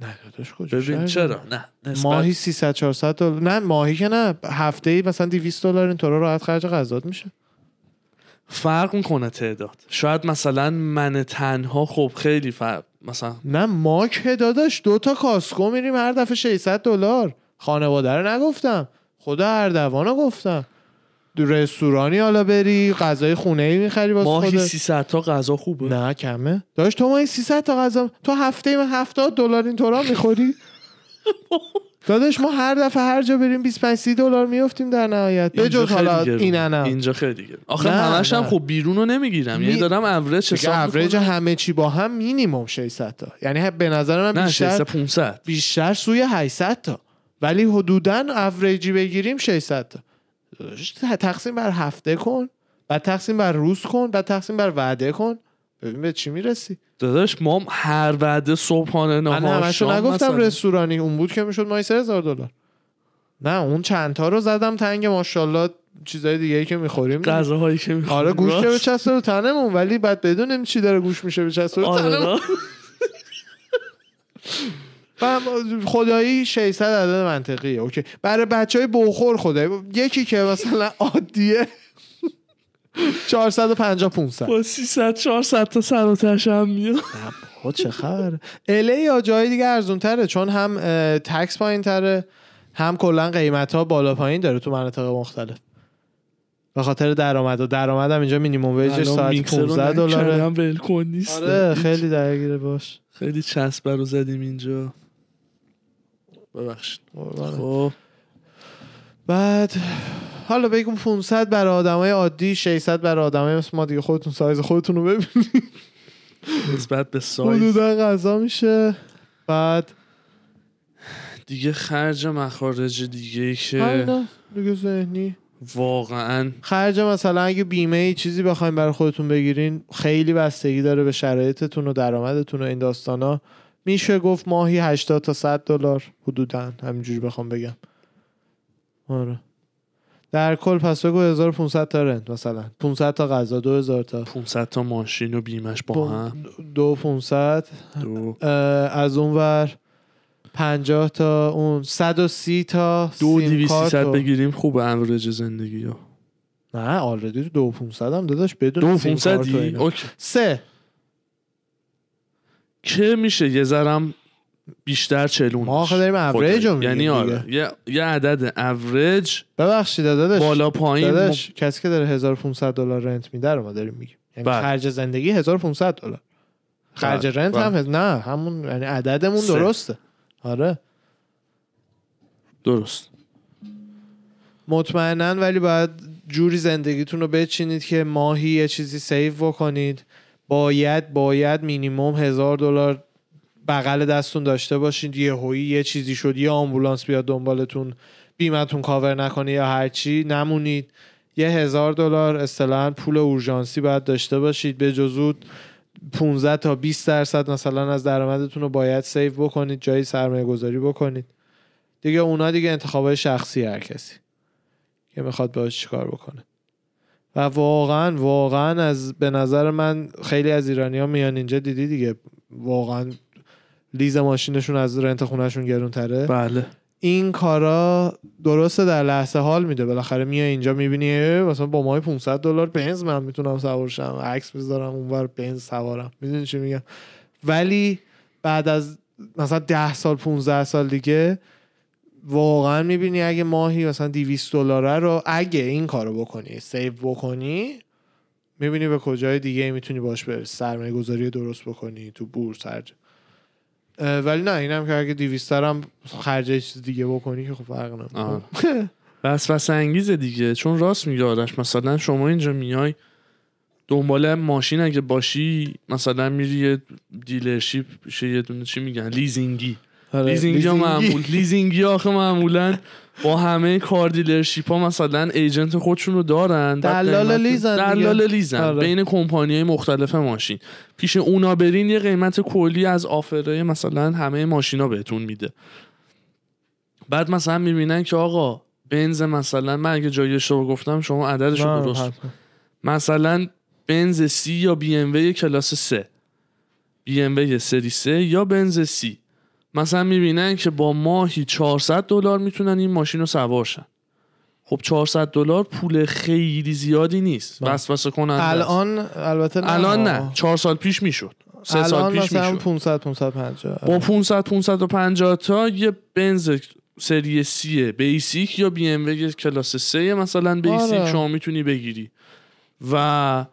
نه داداش کجا ببین؟ چرا؟ نه نسبت ماهی 300 400 دلار نه ماهی که نه هفته ای مثلا 200 دلار اینطورا راحت خرج غذات میشه. فرق می‌کنه تعداد. شاید مثلا من تنها خب خیلی فرق. مثلا نه ما که داداش دو تا کاسکو میریم هر دفعه 600 دلار. خانواده رو نگفتم. خدا اردوانو گفتم. دو رستورانی حالا بری غذای خونه ای می‌خری واسه ماهی خودت. 300 تا غذا خوبه. نه کمه. داشت تو ماهی 300 تا غذا تو هفته ای 70 دلار اینطورا می‌خوری؟ داداش ما هر دفعه هر جا بریم 25 30 دلار میافتیم در نهایت. به اینجا جز حالا. این انا. اینجا خیلی گرونه. آخه نه، همش هم. خب بیرون رو نمی‌گیرم. یعنی می- دارم اوریج دیگه حساب اوریج همه چی با هم مینیمم 600 تا. یعنی به نظر من بیشتر 600 500 بیشتر سوی 800 تا. ولی حدودا اوریجی بگیریم 600 تا. تقسیم بر هفته کن. بعد تقسیم بر روز کن. بعد تقسیم بر وعده کن. ببین به چی می‌رسی؟ داداش ما هر وعده صبحانه نهار شام نگفتم. رستورانی اون بود که می‌شد ماهی 3000 دلار. نه اون چند تا رو زدم تنگ ماشاءالله چیزای دیگه ای که می‌خوریم. غذاهایی که می‌خوریم. آره گوش که بچسته رو تنمون ولی بعد بدونیم چی داره گوش میشه بچسته رو آره تنمون. من خدایی 600 عدد منطقیه اوکی. برای بچه های بخور خدایی. یکی که مثلا عادیه. 450 500 با 300 400 تا سر و تشم میاد. خود چه خبره الی یا جای دیگه ارزون تره چون هم تکس پایین تره هم کلا قیمت ها بالا پایین داره تو مناطق مختلف. به خاطر درآمد و درآمد هم اینجا مینیمم ویجش ساعت 15 دلاره. هم ولکن نیست آره خیلی درگیره باش. خیلی چسب رو زدیم اینجا. ببخشید. خب. بعد حالا بگم 500 برای آدمای عادی 600 برای آدمای مثل ما دیگه خودتون سایز خودتون رو ببینید. نسبت به سایز. حدودا غذا میشه. بعد دیگه خرج مخارج دیگه که دیگه ذهنی. واقعا. خرج مثلا اگه بیمه ای چیزی بخوایم برای خودتون بگیرین خیلی بستگی داره به شرایطتون و درآمدتون و این داستانا. میشه گفت ماهی 80 تا 100 دلار. حدودا همینجوری بخوام بگم. آره. در کل پس بگو 1500 تا رنت مثلا. 500 تا غذا 2000 تا. 500 تا ماشین و بیمش با هم. دو 500 دو. اه، از اون ور 50 تا اون 130 تا دو سیم دیویست کارت ست و- بگیریم خوبه اوریج زندگی ها نه آلردی دو 500 هم داداش بدون دو سیم 500 کارت و دی اینا. اوکی. سه. که میشه؟ یه ذرم بیشتر چلون ما آخه داریم اوریج رو یعنی آره. یه, یه عدد اوریج ببخشید داداش. بالا پایین داداش کسی که داره 1500 دلار rent میده رو ما داریم میگیم. یعنی بله. خرج زندگی 1500 دلار. خرج بله، rent بله. هم هز- نه همون یعنی عددمون سه. درسته. آره. درست. مطمئنا ولی باید جوری زندگیتون رو بچینید که ماهی یه چیزی save بکنید. باید باید مینیموم هزار دلار بغل دستتون داشته باشید یه هویی یه چیزی شد یه آمبولانس بیاد دنبالتون بیمتون کاور نکنه یا هرچی نمونید. یه هزار دلار اصطلاحا پول اورژانسی باید داشته باشید. به جز اون 15 تا 20 درصد مثلا از درآمدتون رو باید save بکنید جایی سرمایه گذاری بکنید. دیگه اونا دیگه انتخابای شخصی هر کسی که می‌خواد باش چیکار بکنه. و واقعا واقعا از به نظر من خیلی از ایرانی ها میان اینجا دیدی دیگه واقعا lease ماشینشون از rent خونهشون گرونتره. بله. این کارا درسته در لحظه حال میده. بالاخره میای اینجا می‌بینی مثلا با ماه 500 دلار بنز من می‌تونم سوارشم عکس بذارم اونور بنز سوارم. می‌دونی چی میگم؟ ولی بعد از مثلا 10 سال 15 سال دیگه واقعا می‌بینی اگه ماهی مثلا 200 دلاره رو اگه این کارو بکنی save بکنی می‌بینی به کجای دیگه می‌تونی باش برسی سرمایه گذاری درست بکنی تو بورس هر جا. ولی نه اینم که اگه 200 هم خرج یه چیز دیگه بکنی که خب فرق نمی‌کنه. وسوسه انگیزه دیگه چون راست میگه آرش مثلا شما اینجا میای دنبال ماشین اگه باشی مثلا میری یه dealership یه دونه چی میگن لیزینگی آره، لیزینگی ها. معمول لیزینگی آخه معمولا با همه کار dealership ها مثلا agent خودشون رو دارن دلال lease ن. دلال lease ن آره. بین کمپانی های مختلف ماشین پیش اونا برین یه قیمت کلی از آفرای مثلا همه ماشینا بهتون میده بعد مثلا می‌بینن که آقا بنز مثلا من اگه جای اشتباه گفتم شما عددش رو درست. مثلا بنز سی یا بی ام وی کلاس 3 بی ام وی سری 3 یا بنز سی مثلا می‌بینن که با ماهی 400 دلار می‌تونن این ماشین رو سوار شن. خب 400 دلار پول خیلی زیادی نیست. بله. وسوسه کننده. الان البته نه. الان نه. چهار سال پیش می‌شد. سه سال پیش مثلا می‌شد. 500 550 با 500 550 تا یه بنز سری سی بیسیک یا بی ام کلاس 3 مثلا بیسیک آره. شما می‌تونی بگیری. و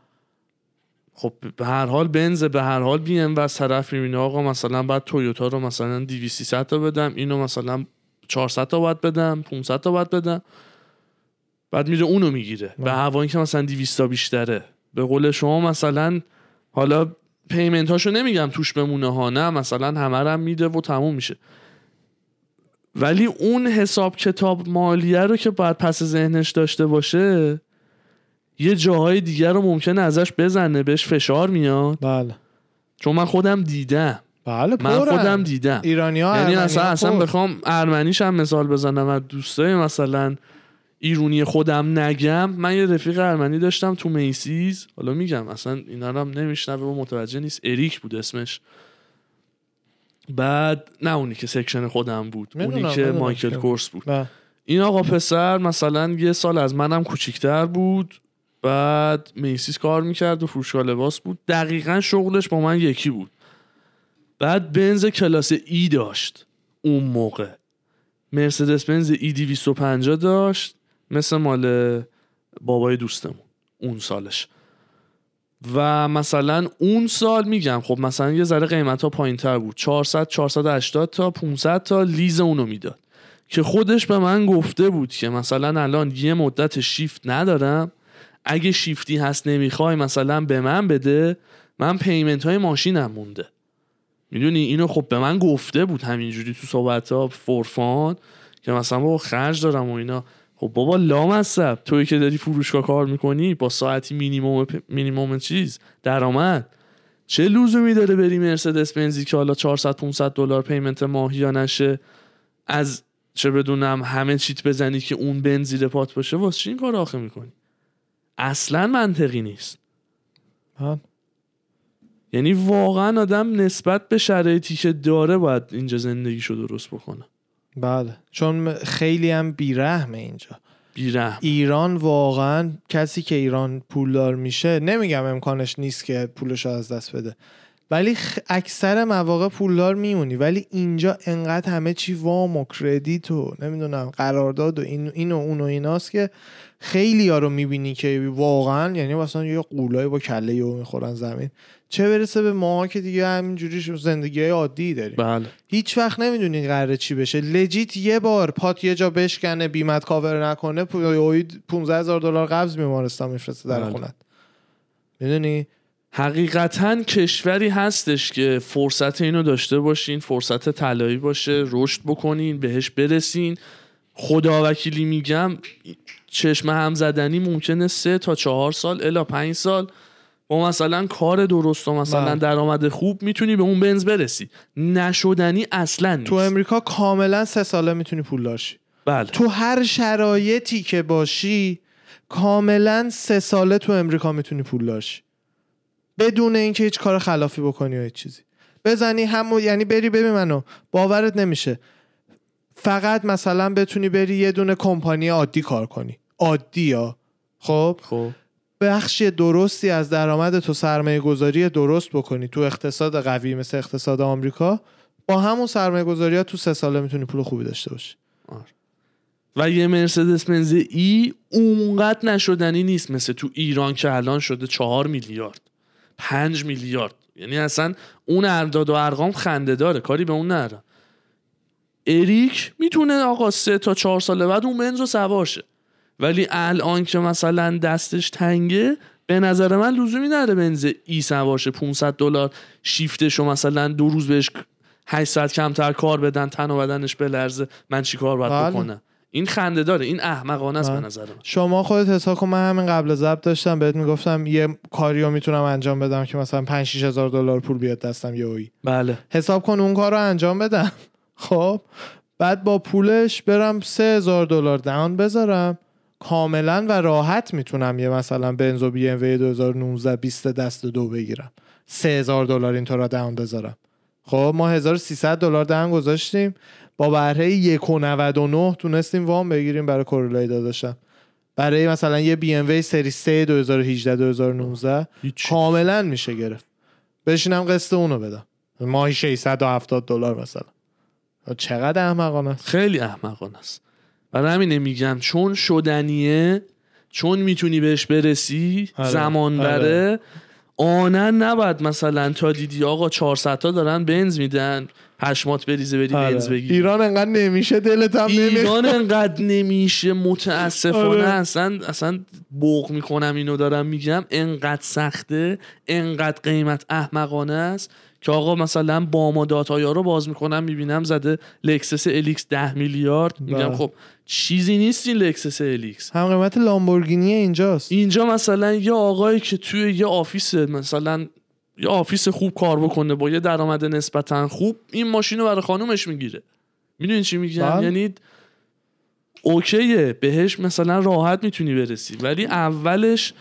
خب به هر حال بنز به هر حال بی ام و طرف می‌بینه آقا مثلا بعد تویوتا رو مثلا 200 تا بدم اینو مثلا 400 تا باید بدم 500 تا باید بدم. بعد میره اونو می‌گیره. به هوا اینکه مثلا 200 تا بیشتره. به قول شما مثلا حالا پیمنت هاشو نمیگم توش بمونه ها نه مثلا همه هم میده و تموم میشه. ولی اون حساب کتاب مالیه رو که باید پس ذهنش داشته باشه یه جاهای دیگر رو ممکنه ازش بزنه بهش فشار میاد. بله. چون من خودم دیدم. بله من. خودم دیدم. ایرانی ها یعنی اصلا اصلا بخوام ارمنیش هم مثال بزنم از دوستای مثلا ایرونی خودم نگم. من یه رفیق ارمنی داشتم تو Macy's. حالا میگم اصلا اینا رو هم نمیشنوه و متوجه نیست. اریک بود اسمش. بعد نه اونی که section خودم بود می‌دونم، اونی که می‌دونم. مایکل که. کورس بود. نه. این آقا پسر مثلا یه سال از منم کوچیکتر بود. بعد Macy's کار می‌کرد و فروشگاه لباس بود. دقیقا شغلش با من یکی بود. بعد بنز کلاس E داشت اون موقع. مرسدس بنز ای 250 داشت مثل مال بابای دوستمون اون سالش. و مثلا اون سال میگم خب مثلا یه ذره قیمت ها پایین تر بود 400 480 تا 500 تا لیز اونو می‌داد. که خودش به من گفته بود که مثلا الان یه مدت شیفت ندارم. اگه شیفتی هست نمی‌خوای مثلا به من بده من پیمنت های ماشینم مونده. می‌دونی؟ اینو خب به من گفته بود همینجوری تو صحبت ها for fun که مثلا بابا خرج دارم و اینا. خب بابا لامصب. توی که داری فروشگاه کار می‌کنی با ساعتی minimum minimum چیز درآمد. چه لزومی داره بری مرسدس بنزی که حالا 400 500 دلار payment ماهی نشه؟ از چه بدونم همه چیت بزنی که اون بنز زیر پات باشه واسه چی این کار آخه می‌کنی؟ اصلا منطقی نیست. بله. یعنی واقعا آدم نسبت به شرایطی که داره باید اینجا زندگیشو درست بکنه. بله. چون خیلی هم بیرحمه اینجا. بیرحم. ایران واقعا کسی که ایران پولدار میشه نمیگم امکانش نیست که پولش از دست بده. ولی اکثر مواقع پولدار میمونی. ولی اینجا انقدر همه چی وام و کردیت و نمی‌دونم قرارداد و این, این و اون و ایناست که خیلی ها رو می‌بینی که واقعا یعنی مثلا یه قولای با کله یهو می‌خورن زمین. چه برسه به ما که دیگه همینجوری زندگی های عادی داریم. بله. هیچ وقت نمی‌دونی قراره چی بشه. لجیت یه بار پات یه جا بشکنه بیمت کاور نکنه 15 هزار دلار قبض بیمارستان میفرسته در بله. خونت می‌دونی؟ حقیقتا کشوری هستش که فرصت اینو داشته باشین فرصت طلایی باشه رشد بکنین بهش برسین. خدا وکیلی میگم چشم هم زدنی ممکنه سه تا چهار سال الا پنج سال با مثلا کار درست و مثلا بله. درآمد خوب می‌تونی به اون بنز برسی. نشدنی اصلا نیست. تو امریکا کاملا سه ساله می‌تونی پولدار شی بله. تو هر شرایطی که باشی کاملا سه ساله تو امریکا می‌تونی پولدار شی بدون اینکه هیچ کار خلافی بکنی یا هیچ چیزی. بزنی همون یعنی بری ببین منو باورت نمیشه. فقط مثلا بتونی بری یه دونه کمپانی عادی کار کنی. عادی یا خب؟ خب. بخش درستی از درآمد تو سرمایه گذاری درست بکنی. تو اقتصاد قوی مثل اقتصاد آمریکا با همون سرمایه گذاری تو سه ساله می‌تونی پول خوبی داشته باشی. و یه مرسدس بنز ای اونقدر نشدنی نیست مثل تو ایران که الان شده چهار میلیارد. پنج میلیارد. یعنی اصلا اون ارداد و ارقام خنده داره کاری به اون نرم اریک می‌تونه آقا سه تا چهار سال بعد اون بنز رو سوار شه ولی الان که مثلا دستش تنگه به نظر من لزومی نداره بنز ای سوار شه 500 دلار شیفتش و مثلا دو روز بهش 8 ساعت کمتر کار بدن تن و بدنش بلرزه. من چیکار باید بله. بکنم؟ این خنده داره این احمقانه است به. نظر من. شما خودت حساب کن من همین قبل ضبط داشتم بهت می‌گفتم یه کاریو می‌تونم انجام بدم که مثلا 5 6 هزار دلار پول بیاد دستم یهویی بله. حساب کن اون کار رو انجام بدم. خب. بعد با پولش برم سه هزار دلار دهان بذارم. کاملا و راحت می‌تونم یه مثلا بنزو بی ام وی 2019 20 دست دو بگیرم. سه هزار دلار اینطورا دهان بذارم. خب ما 1300 دلار دهن گذاشتیم. با بهره 1.99 تونستیم وام بگیریم برای کورولای داداشم. برای مثلا یه بی ام وی سری 3 2018 2019 هیچ کاملا میشه گرفت. بشینم قسط اونو بدم. ماهی 670 دلار مثلا. چقدر احمقانه است. خیلی احمقانه است. برای همینه میگم چون شدنیه چون می‌تونی بهش برسی آره، زمان آره. آنن نباید مثلا تا دیدی آقا 400 تا دارن بنز میدن پشمات بریزه بری بنز آره. بگیری ایران انقدر نمیشه دلت هم نمی‌خواد ایران انقدر نمیشه متاسفانه آره. اصلا اصلا بوق می‌کنم اینو دارم میگم انقدر سخته انقدر قیمت احمقانه است که آقا مثلا با ما داتایا رو باز می‌کنم می‌بینم زده لکسس الیکس 10 میلیارد. میگم بله. خب چیزی نیست این لکسس الیکس هم قیمت لامبورگینی اینجاست. اینجا مثلا یه آقایی که توی یه آفیس مثلا یه آفیس خوب کار بکنه با یه درآمد نسبتا خوب این ماشین رو برای خانومش می‌گیره. می‌دونی چی میگم؟ بله. یعنی اوکیه بهش مثلا راحت می‌تونی برسی. ولی اولش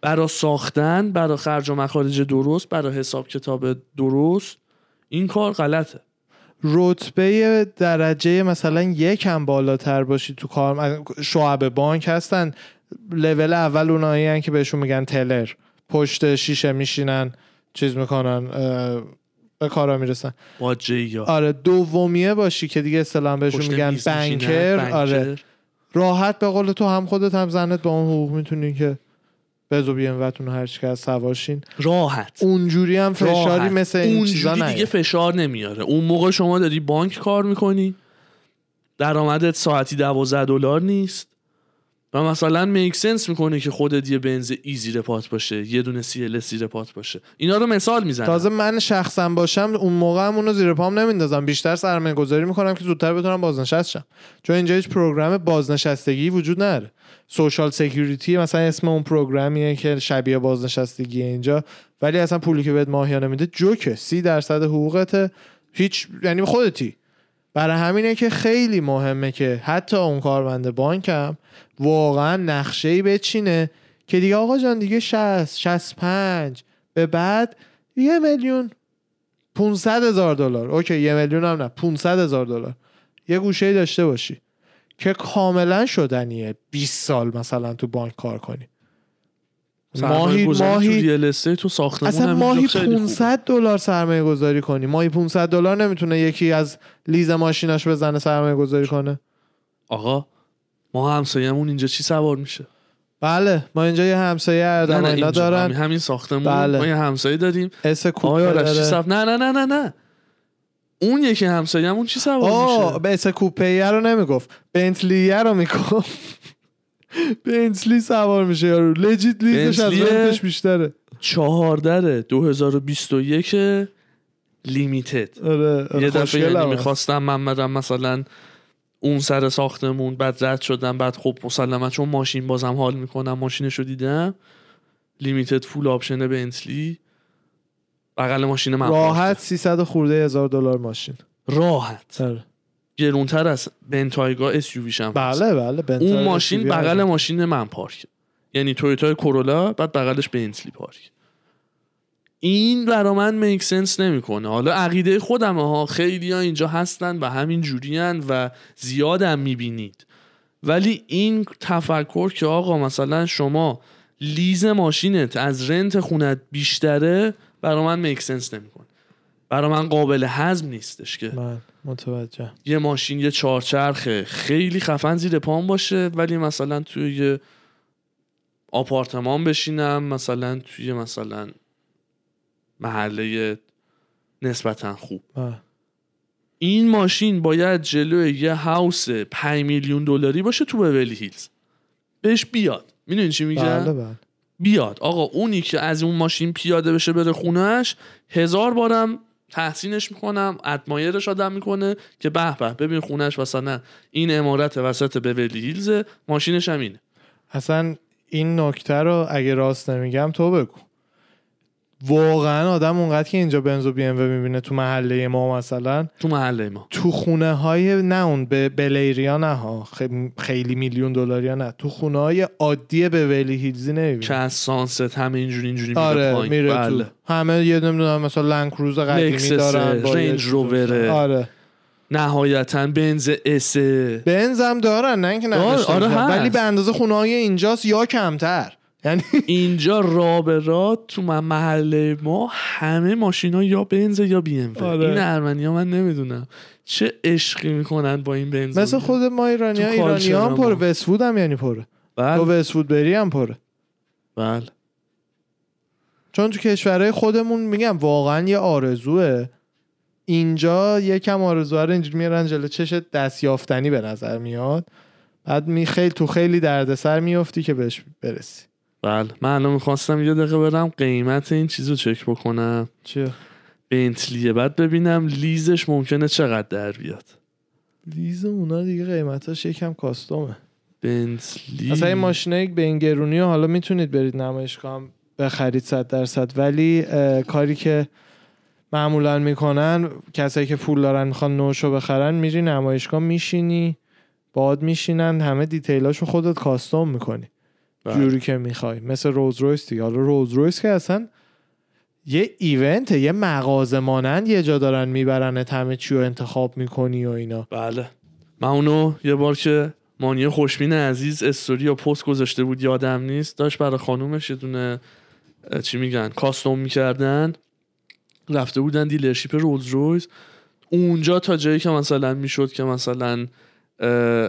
برا ساختن برا خرج و مخارج درست برا حساب کتاب درست این کار غلطه. رتبه درجه مثلا یکم بالاتر باشی تو کار شعب بانک هستن لول اول اونایی هن که بهشون میگن تلر. پشت شیشه میشینن چیز می‌کنن به کارا می‌رسن. با جی یا. آره دومیه باشی که دیگه اصطلاحا بهشون میگن بنکر بنکر. آره. راحت به قول تو هم خودت هم زنت با اون حقوق می‌تونین که بزو بی ام وتون هر چی سوارشین. راحت. اونجوری هم فشاری راحت. مثل این چیزا اونجوری نه دیگه فشار نمیاره. اون موقع شما داری بانک کار می‌کنی. درآمدت ساعتی 12 دلار نیست. و مثلا make sense می‌کنه که خودت یه بنز E زیر پات باشه یه دونه CL زیر پات باشه. اینا رو مثال می‌زنم. تازه من شخصا باشم اون موقع هم اونو زیر پام نمیندازم. بیشتر سرمایه گذاری می‌کنم که زودتر بتونم بازنشست شم. چون اینجا هیچ program بازنشستگی وجود نداره. Social Security مثلا اسم اون program یه که شبیه بازنشستگی اینجا. ولی اصلا پولی که بهت ماهیانه میده جوکه. سی درصد حقوقته. هیچ یعنی خودتی. برای همینه که خیلی مهمه که حتی اون کارمند بانکم واقعا نقشه ای بچینه. که دیگه آقا جان دیگه 60 65 به بعد یه میلیون 500 هزار دلار. اوکی یه میلیون هم نه 500 هزار دلار. یه گوشه ای داشته باشی. که کاملا شدنیه 20 سال مثلا تو بانک کار کنی. ماهی ماهی تو ساختمون اصلا ماهی خیلی خوبه. 500 دلار سرمایه گذاری کنی. ماهی 500 دلار نمی‌تونه یکی از لیز ماشیناش بزنه سرمایه گذاری کنه. آقا ما همسایه‌مون اینجا چی سوار میشه؟ بله ما اینجا یه همسایه نه اردم نه اینا اینجا دارن. همین, همین ساختمون. بله. ما یه همسایه داریم. اس کوپه. سف... نه نه نه نه نه. اون یکی همسایه‌مون چی سوار آه میشه؟ به اس کوپه رو نمی‌گفت. بنتلیه رو می‌گفت. بنتلی سوار میشه یارو. legit lease ش از؟ rent ش بیشتره. 14 2021 limited آره آره یه دفعه یعنی. می‌خواستم من مثلا اون سر ساختمون بعد رد شدم بعد خب مسلما چون ماشین بازم حال می‌کنم ماشینشو دیدم. limited full option بنتلی بغل ماشین من راحت 300 خورده هزار دلار ماشین. راحت. آره. گرونتر از بنتایگا S هم بله بله بنتر اون ماشین بغل. ماشین من پارک یعنی تویوتا کورولا بعد بغلش بنتلی پارک این برا من make sense نمی‌کنه. حالا عقیده خودمه ها خیلی ها اینجا هستن و همین جورین و زیادم می‌بینید. ولی این تفکر که آقا مثلا شما lease ماشینت از rent خونت بیشتره برا من make sense نمی‌کنه. برا من قابل هضم نیستش که. من متوجه. یه ماشین یه چهارچرخه خیلی خفن زیر پام باشه ولی مثلا توی یه آپارتمان بشینم مثلا توی مثلا محله نسبتا خوب. بله. این ماشین باید جلوی یه هاوس 5 میلیون دلاری باشه تو بولی هیلز بهش بیاد. می‌دونی چی میگم بله بله. بیاد. آقا اونی که از اون ماشین پیاده بشه بره خونهش هزار بارم تحسینش می‌کنم ادمایرش آدم می‌کنه که به به ببین خونهش مثلا این امارت وسط بولی هیلز ماشینش هم اینه اصلا این نکته رو اگه راست نمیگم تو بگو. واقعا آدم اونقدر که اینجا بنز و بی ام می‌بینه تو محله ما مثلا. تو محله ما. تو خونه های نه اون به بلیریا نه ها. خیلی میلیون دلاری نه. تو خونه های عادی به ولی هیلزی که نمی‌بینه از سانست همه اینجوری اینجوری میره آره پایین. میره بله. تو همه یه نمی‌دونم مثلا لنکروز قدیمی دارن رنج رووره. آره. نهایتا بنز اسه بنز هم دارن نه اینکه آره. ولی به اندازه خونه های اینجاست یا کمتر. یعنی اینجا را به را تو محله ما همه ماشینا یا بنز یا بی ام آره. این ارمنی ها من نمی‌دونم. چه عشقی می‌کنن با این بنز؟ مثل خود ما ایرانی ها ایرانی کالچر هم. پره وستفود هم یعنی پره بله. تو وستفود بری هم پره بله. چون تو کشورهای خودمون میگم واقعا یه آرزوه. اینجا یکم آرزوها رو اینجوری میارن جلو چشت دستیافتنی به نظر میاد. بعد می خیلی تو خیلی دردسر میافتی که بهش برسی. بله. من الان می‌خواستم یه دقیقه برم قیمت این چیز رو چک بکنم. چیه؟ بنتلیه بعد ببینم لیزش ممکنه چقدر در بیاد. لیز اونا دیگه قیمتاش یکم کاستومه. بنتلی. مثلا این ماشینه به این گرونی حالا می‌تونید برید نمایشگاه بخرید صد درصد. ولی کاری که معمولا می‌کنن کسایی که پول دارن می‌خوان نوشو بخرن میری نمایشگاه میشینی باد میشینن همه دیتیلاشو خودت کاستوم می‌کنی. بله. جوری که می‌خوای. مثل روز رویس دیگه. حالا روز رویس که اصلا یه event یه مغازه مانند یه جا دارن می‌برن همه چی رو انتخاب می‌کنی و اینا. بله. من اونو یه بار که مانی خوشبین عزیز استوری یا پست گذاشته بود یادم نیست. داشت برای خانومش یه دونه چی میگن custom می‌کردن. رفته بودن dealership رولز رویز اونجا تا جایی که مثلا می‌شد که مثلا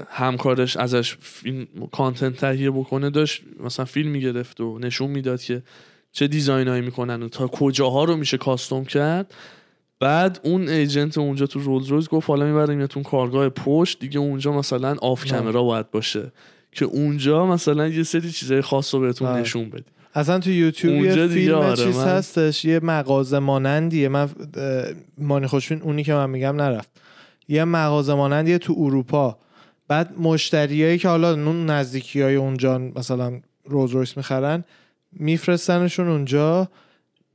همکارش ازش فیلم content تهیه بکنه داشت مثلا فیلم می‌گرفت و نشون می‌داد که چه design هایی می‌کنن و تا کجاها رو میشه custom کرد. بعد اون agent اونجا تو رولز رویز گفت حالا میبریمتون کارگاه پشت دیگه اونجا مثلا off. camera باید باشه. که اونجا مثلا یه سری چیزای خاص رو بهتون. نشون بدی اصلا تو یوتیوب یه فیلم آره، چیز من- هستش یه مغازه مانندیه. من مانی خوشبین اونی که من میگم نرفت. یه مغازه مانندیه تو اروپا. بعد مشتریایی که حالا اون نزدیکی های اونجا مثلا رولز رویس می‌خرن میفرستنشون اونجا.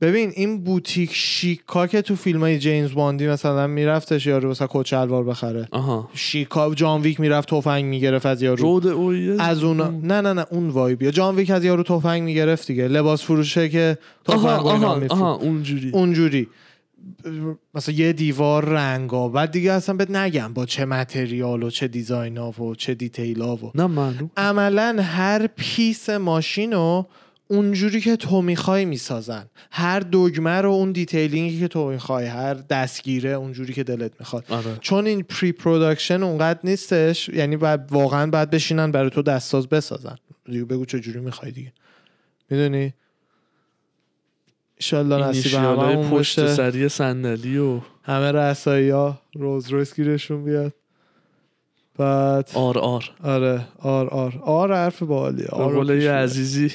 ببین این بوتیک شیکا که تو فیلم های جیمز باندی مثلا میرفتش یارو مثلا کچلوار بخره. آها. شیکا جان ویک می‌رفت تفنگ می‌گرفت از یارو. رود از اونا. نه نه نه اون وایبیا جان ویک از یارو تفنگ می‌گرفت دیگه. لباس فروشه که تفنگ آها. آها اونجوری. اونجوری. مثلا یه دیوار رنگا بعد دیگه اصلا بهت نگم با چه متریال و چه دیزاین ها و چه دیتیل ها و نه معلوم. عملا هر پیس ماشین رو اونجوری که تو می‌خوای می‌سازن. هر دگمه رو اون دیتیلینگی که تو می‌خوای هر دستگیره اونجوری که دلت می‌خواد. آره. چون این پری پروداکشن اونقدر نیستش یعنی باید واقعا باید بشینن برای تو دستساز بسازن. دیگه بگو چه جوری می‌خوای دیگه. می‌دونی؟ ایشالله نصیب همه پشت سری صندلی و همه رسایی ها روز رویس گیرشون بیاد. بعد آر آر. آره آر آر. آر حرف به آر قول. عزیزی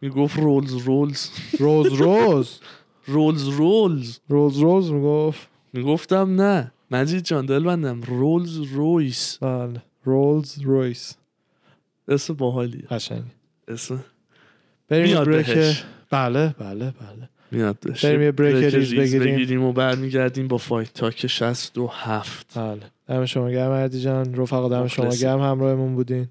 می‌گفت رولز رولز روز روز رولز رولز روز روز می‌گفت؟ می‌گفتم نه. مجید جان دل بندم رولز رویس بله. رولز رویس اسم باحالیه. قشنگ. اسم بریم بریک. بله بله بله. میاد بریم یه بریک ریز بگیریم. بگیریم و برمیگردیم با فایت تاک 67 بله. دم شما گرم مردی جان. رفقا دم شما. گرم. همراهمون بودین.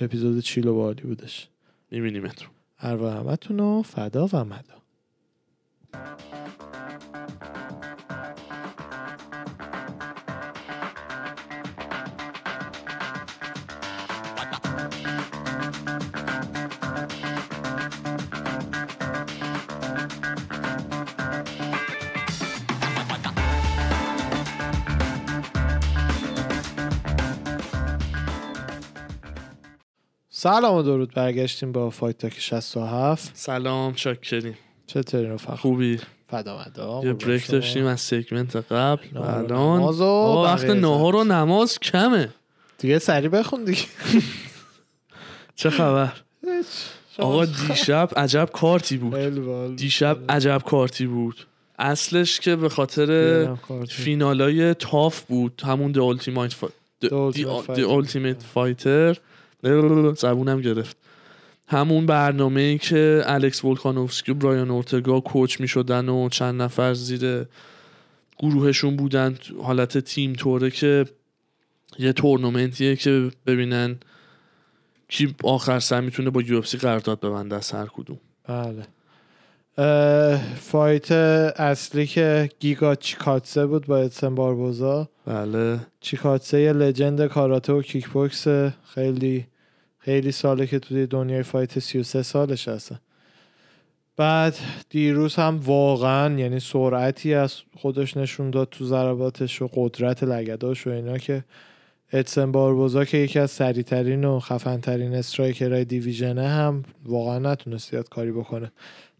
اپیزود چیل و بالی بودش. میبینیمتون. اروا همتون و فدا و مدا. سلام و درود برگشتیم با Fight Talk 67 سلام چاکریم چطوری رفقا؟ خوبی؟ بعد از یه break. داشتیم از segment قبل و الان وقت نهار و نماز کمه. دیگه سری بخون دیگه. چه خبر؟ آقا دیشب عجب کارتی بود. دیشب عجب کارتی بود. اصلش که به خاطر. فینالای TUF بود. همون The Ultimate Fi- The- Ultimate Fighter. زبونم گرفت. همون برنامه ای که الکس ولکانوفسکی و برایان اورتگا کوچ می شدن و چند نفر زیر گروهشون بودن حالت تیم توره که یه تورنمنتیه که ببینن کی آخر سر می‌تونه با یو قرارداد ببنده از هر کدوم. بله. فایت اصلی که گیگا چیکاتسه بود با ادسن باربوزا. بله. چیکاتسه یه لجند کاراته و کیک بوکس خیلی خیلی ساله که توی دنیای fight 33 سالش هستن بعد دیروز هم واقعا یعنی سرعتی از خودش نشون داد تو ضرباتش و قدرت لگداش و اینا که ادسن باربوزا که یکی از سریعترین و خفنترین striker های division ه هم واقعا نتونست زیاد کاری بکنه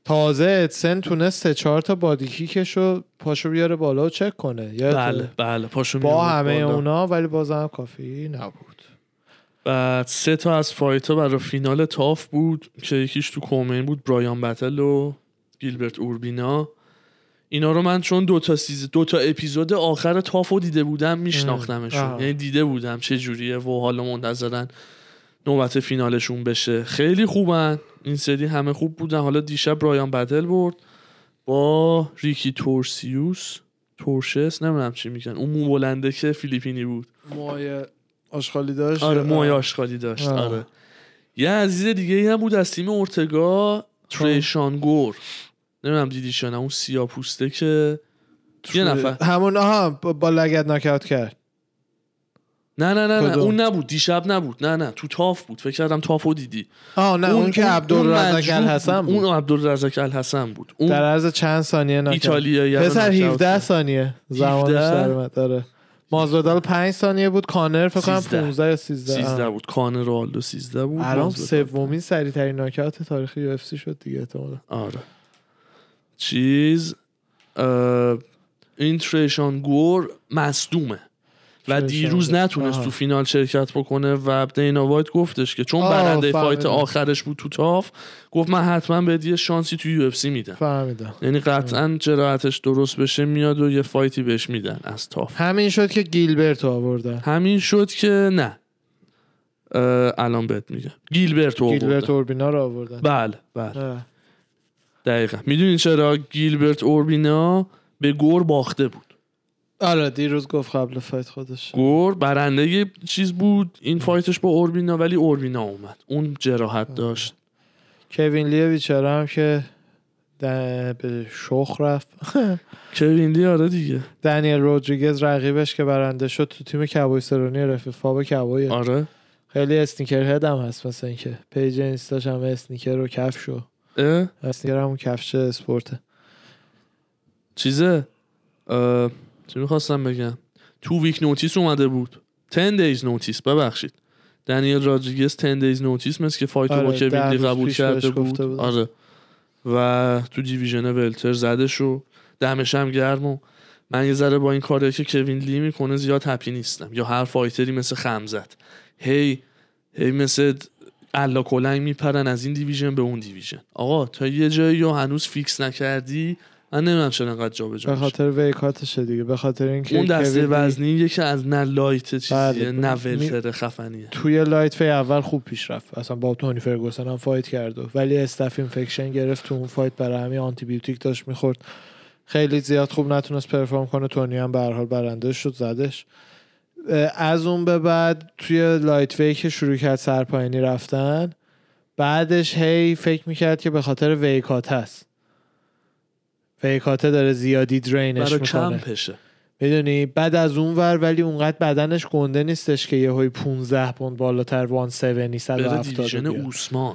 تازه ادسن تونست سه چهار تا body kick ش رو پاشو بیاره بالا و چک کنه؟ بله بله پاشو با همه بالا. اونا ولی بازم کافی نبود بعد سه تا از fight ها برای فینال TUF بود که یکیش تو co-main بود برایان بتل و گیلبرت اوربینا. اینا رو من چون دو تا سیز دو تا اپیزود آخر TUF رو دیده بودم میشناختمشون. یعنی دیده بودم چه جوریه و حالا منتظرن نوبت فینالشون بشه. خیلی خوبن. این سری همه خوب بودن. حالا دیشب برایان بتل برد با ریکی تورسیوس. تورشس؟ نمی‌دونم چی میگن. اون مو بلنده که فیلیپینی بود. موهای آشغالی داشت؟ آره موهای آشغالی داشت آه. آره. یه عزیز دیگه ای هم بود از تیم اورتگا تریشانگور نمی‌دونم دیدیش یا نه اون سیاه پوسته که یه نفر. همون آها با لگت ناکاوت کرد. نه نه نه نه؟ اون نبود دیشب نبود. نه نه تو تاف بود فکر کردم تافو دیدی. آه نه اون, که عبدالرزاق الحسن بود. اون عبدالرزاق الحسن بود. اون در عرض چند ثانیه ناکاوت. ایتالیایی پسر ناکاوت 17 کرد. ثانیه. زمانش 17 در اومد آره. مازودال 5 ثانیه بود کانر فکر کنم 13. 15 یا 13 13 آه. بود کانر آلدو 13 بود الان. سومین سریع ترین ناکاوت تاریخ UFC شد دیگه احتمالاً آره چیز این تریشان گور مصدومه و دیروز. نتونست. تو فینال شرکت بکنه و دینا وایت گفتش که چون برنده fight. آخرش بود تو TUF گفت من حتما بهت یه شانسی تو UFC میدم. فهمیدم. یعنی قطعا جراحتش درست بشه میاد و یه fight ی بهش میدن از TUF. همین شد که گیلبرت آوردن همین شد که نه. الان بهت میگم. گیلبرت گیلبرت آوردن اوربینا رو آوردن. بله بله. دقیقا. می‌دونین چرا گیلبرت اوربینا به گور باخته بود؟ آره دیروز گفت قبل fight خودش. گور برنده یه چیز بود این fight ش با اوربینا ولی اوربینا اومد. اون جراحت داشت. کوین لی بیچاره هم که به fuck رفت. کوین لی آره دیگه. دنیل رودریگز رقیبش که برنده شد تو تیم کبوی سرونی رفیق فاب کبوی آره. خیلی sneakerhead هم هست مثلا اینکه. page اینستاش هم sneaker و کفش و اه؟ sneaker همون کفش اسپورته چیزه؟ چی می‌خواستم بگم؟ تو week notice اومده بود. 10 days notice ببخشید. دنیل رادریگز 10 days notice مثل که fight و آره، با کوین قبول کرده بود. بود. آره. و تو division welter زدش و دمش هم گرم و من یه ذره با این کاری که کوین لی می‌کنه زیاد happy نیستم. یا هر fighter ی مثل خمزت. هی هی مثل الا کلنگ میپرن از این division به اون division. آقا تا یه جایی رو هنوز fix نکردی من نمی‌دونم چرا انقدر جابجا به خاطر weight cut شه دیگه به خاطر اینکه اون دسته وزنی یکی از نه light چیزیه بله. نه می- welter خفنیه. توی lightweight اول خوب پیش رفت. اصلا با تونی فرگوسن هم fight کرد ولی staph infection گرفت تو اون fight برای همین آنتی بیوتیک داشت می‌خورد. خیلی زیاد خوب نتونست perform کنه. تونی هم به هر حال برنده شد زدش. از اون به بعد توی lightweight که شروع کرد سرپاینی رفتن بعدش هی فکر می‌کرد که به خاطر weight cut هست. weight cut ه داره زیادی drain ش می‌کنه. کمپشه می‌دونی؟ بعد از اون ور ولی اونقدر بدنش گنده نیستش که یه های 15 پوند بالاتر 170 بره 170 division بیاد. اوسمان.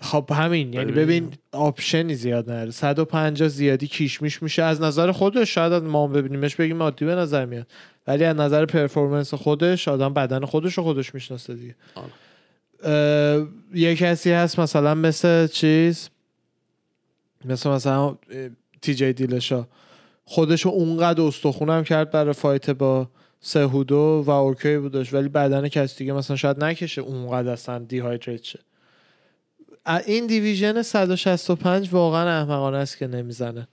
خب همین یعنی ببین. option ی زیاد نداره. 150 زیادی کیشمیش میشه. از نظر خودش شاید ما ببینیمش بگیم عادی به نظر میاد. ولی از نظر performance خودش آدم بدن خودش رو خودش می‌شناسه دیگه. آره. یه کسی هست مثلا مثل چیز؟ مثل مثلا تی جی دیلشا. خودش اونقدر استخونم کرد برای fight با سهودو و OK بودش ولی بدن کسی دیگه مثلا شاید نکشه اونقدر اصلا dehydrate شه. این division 165 واقعا احمقانه است که نمی‌زنن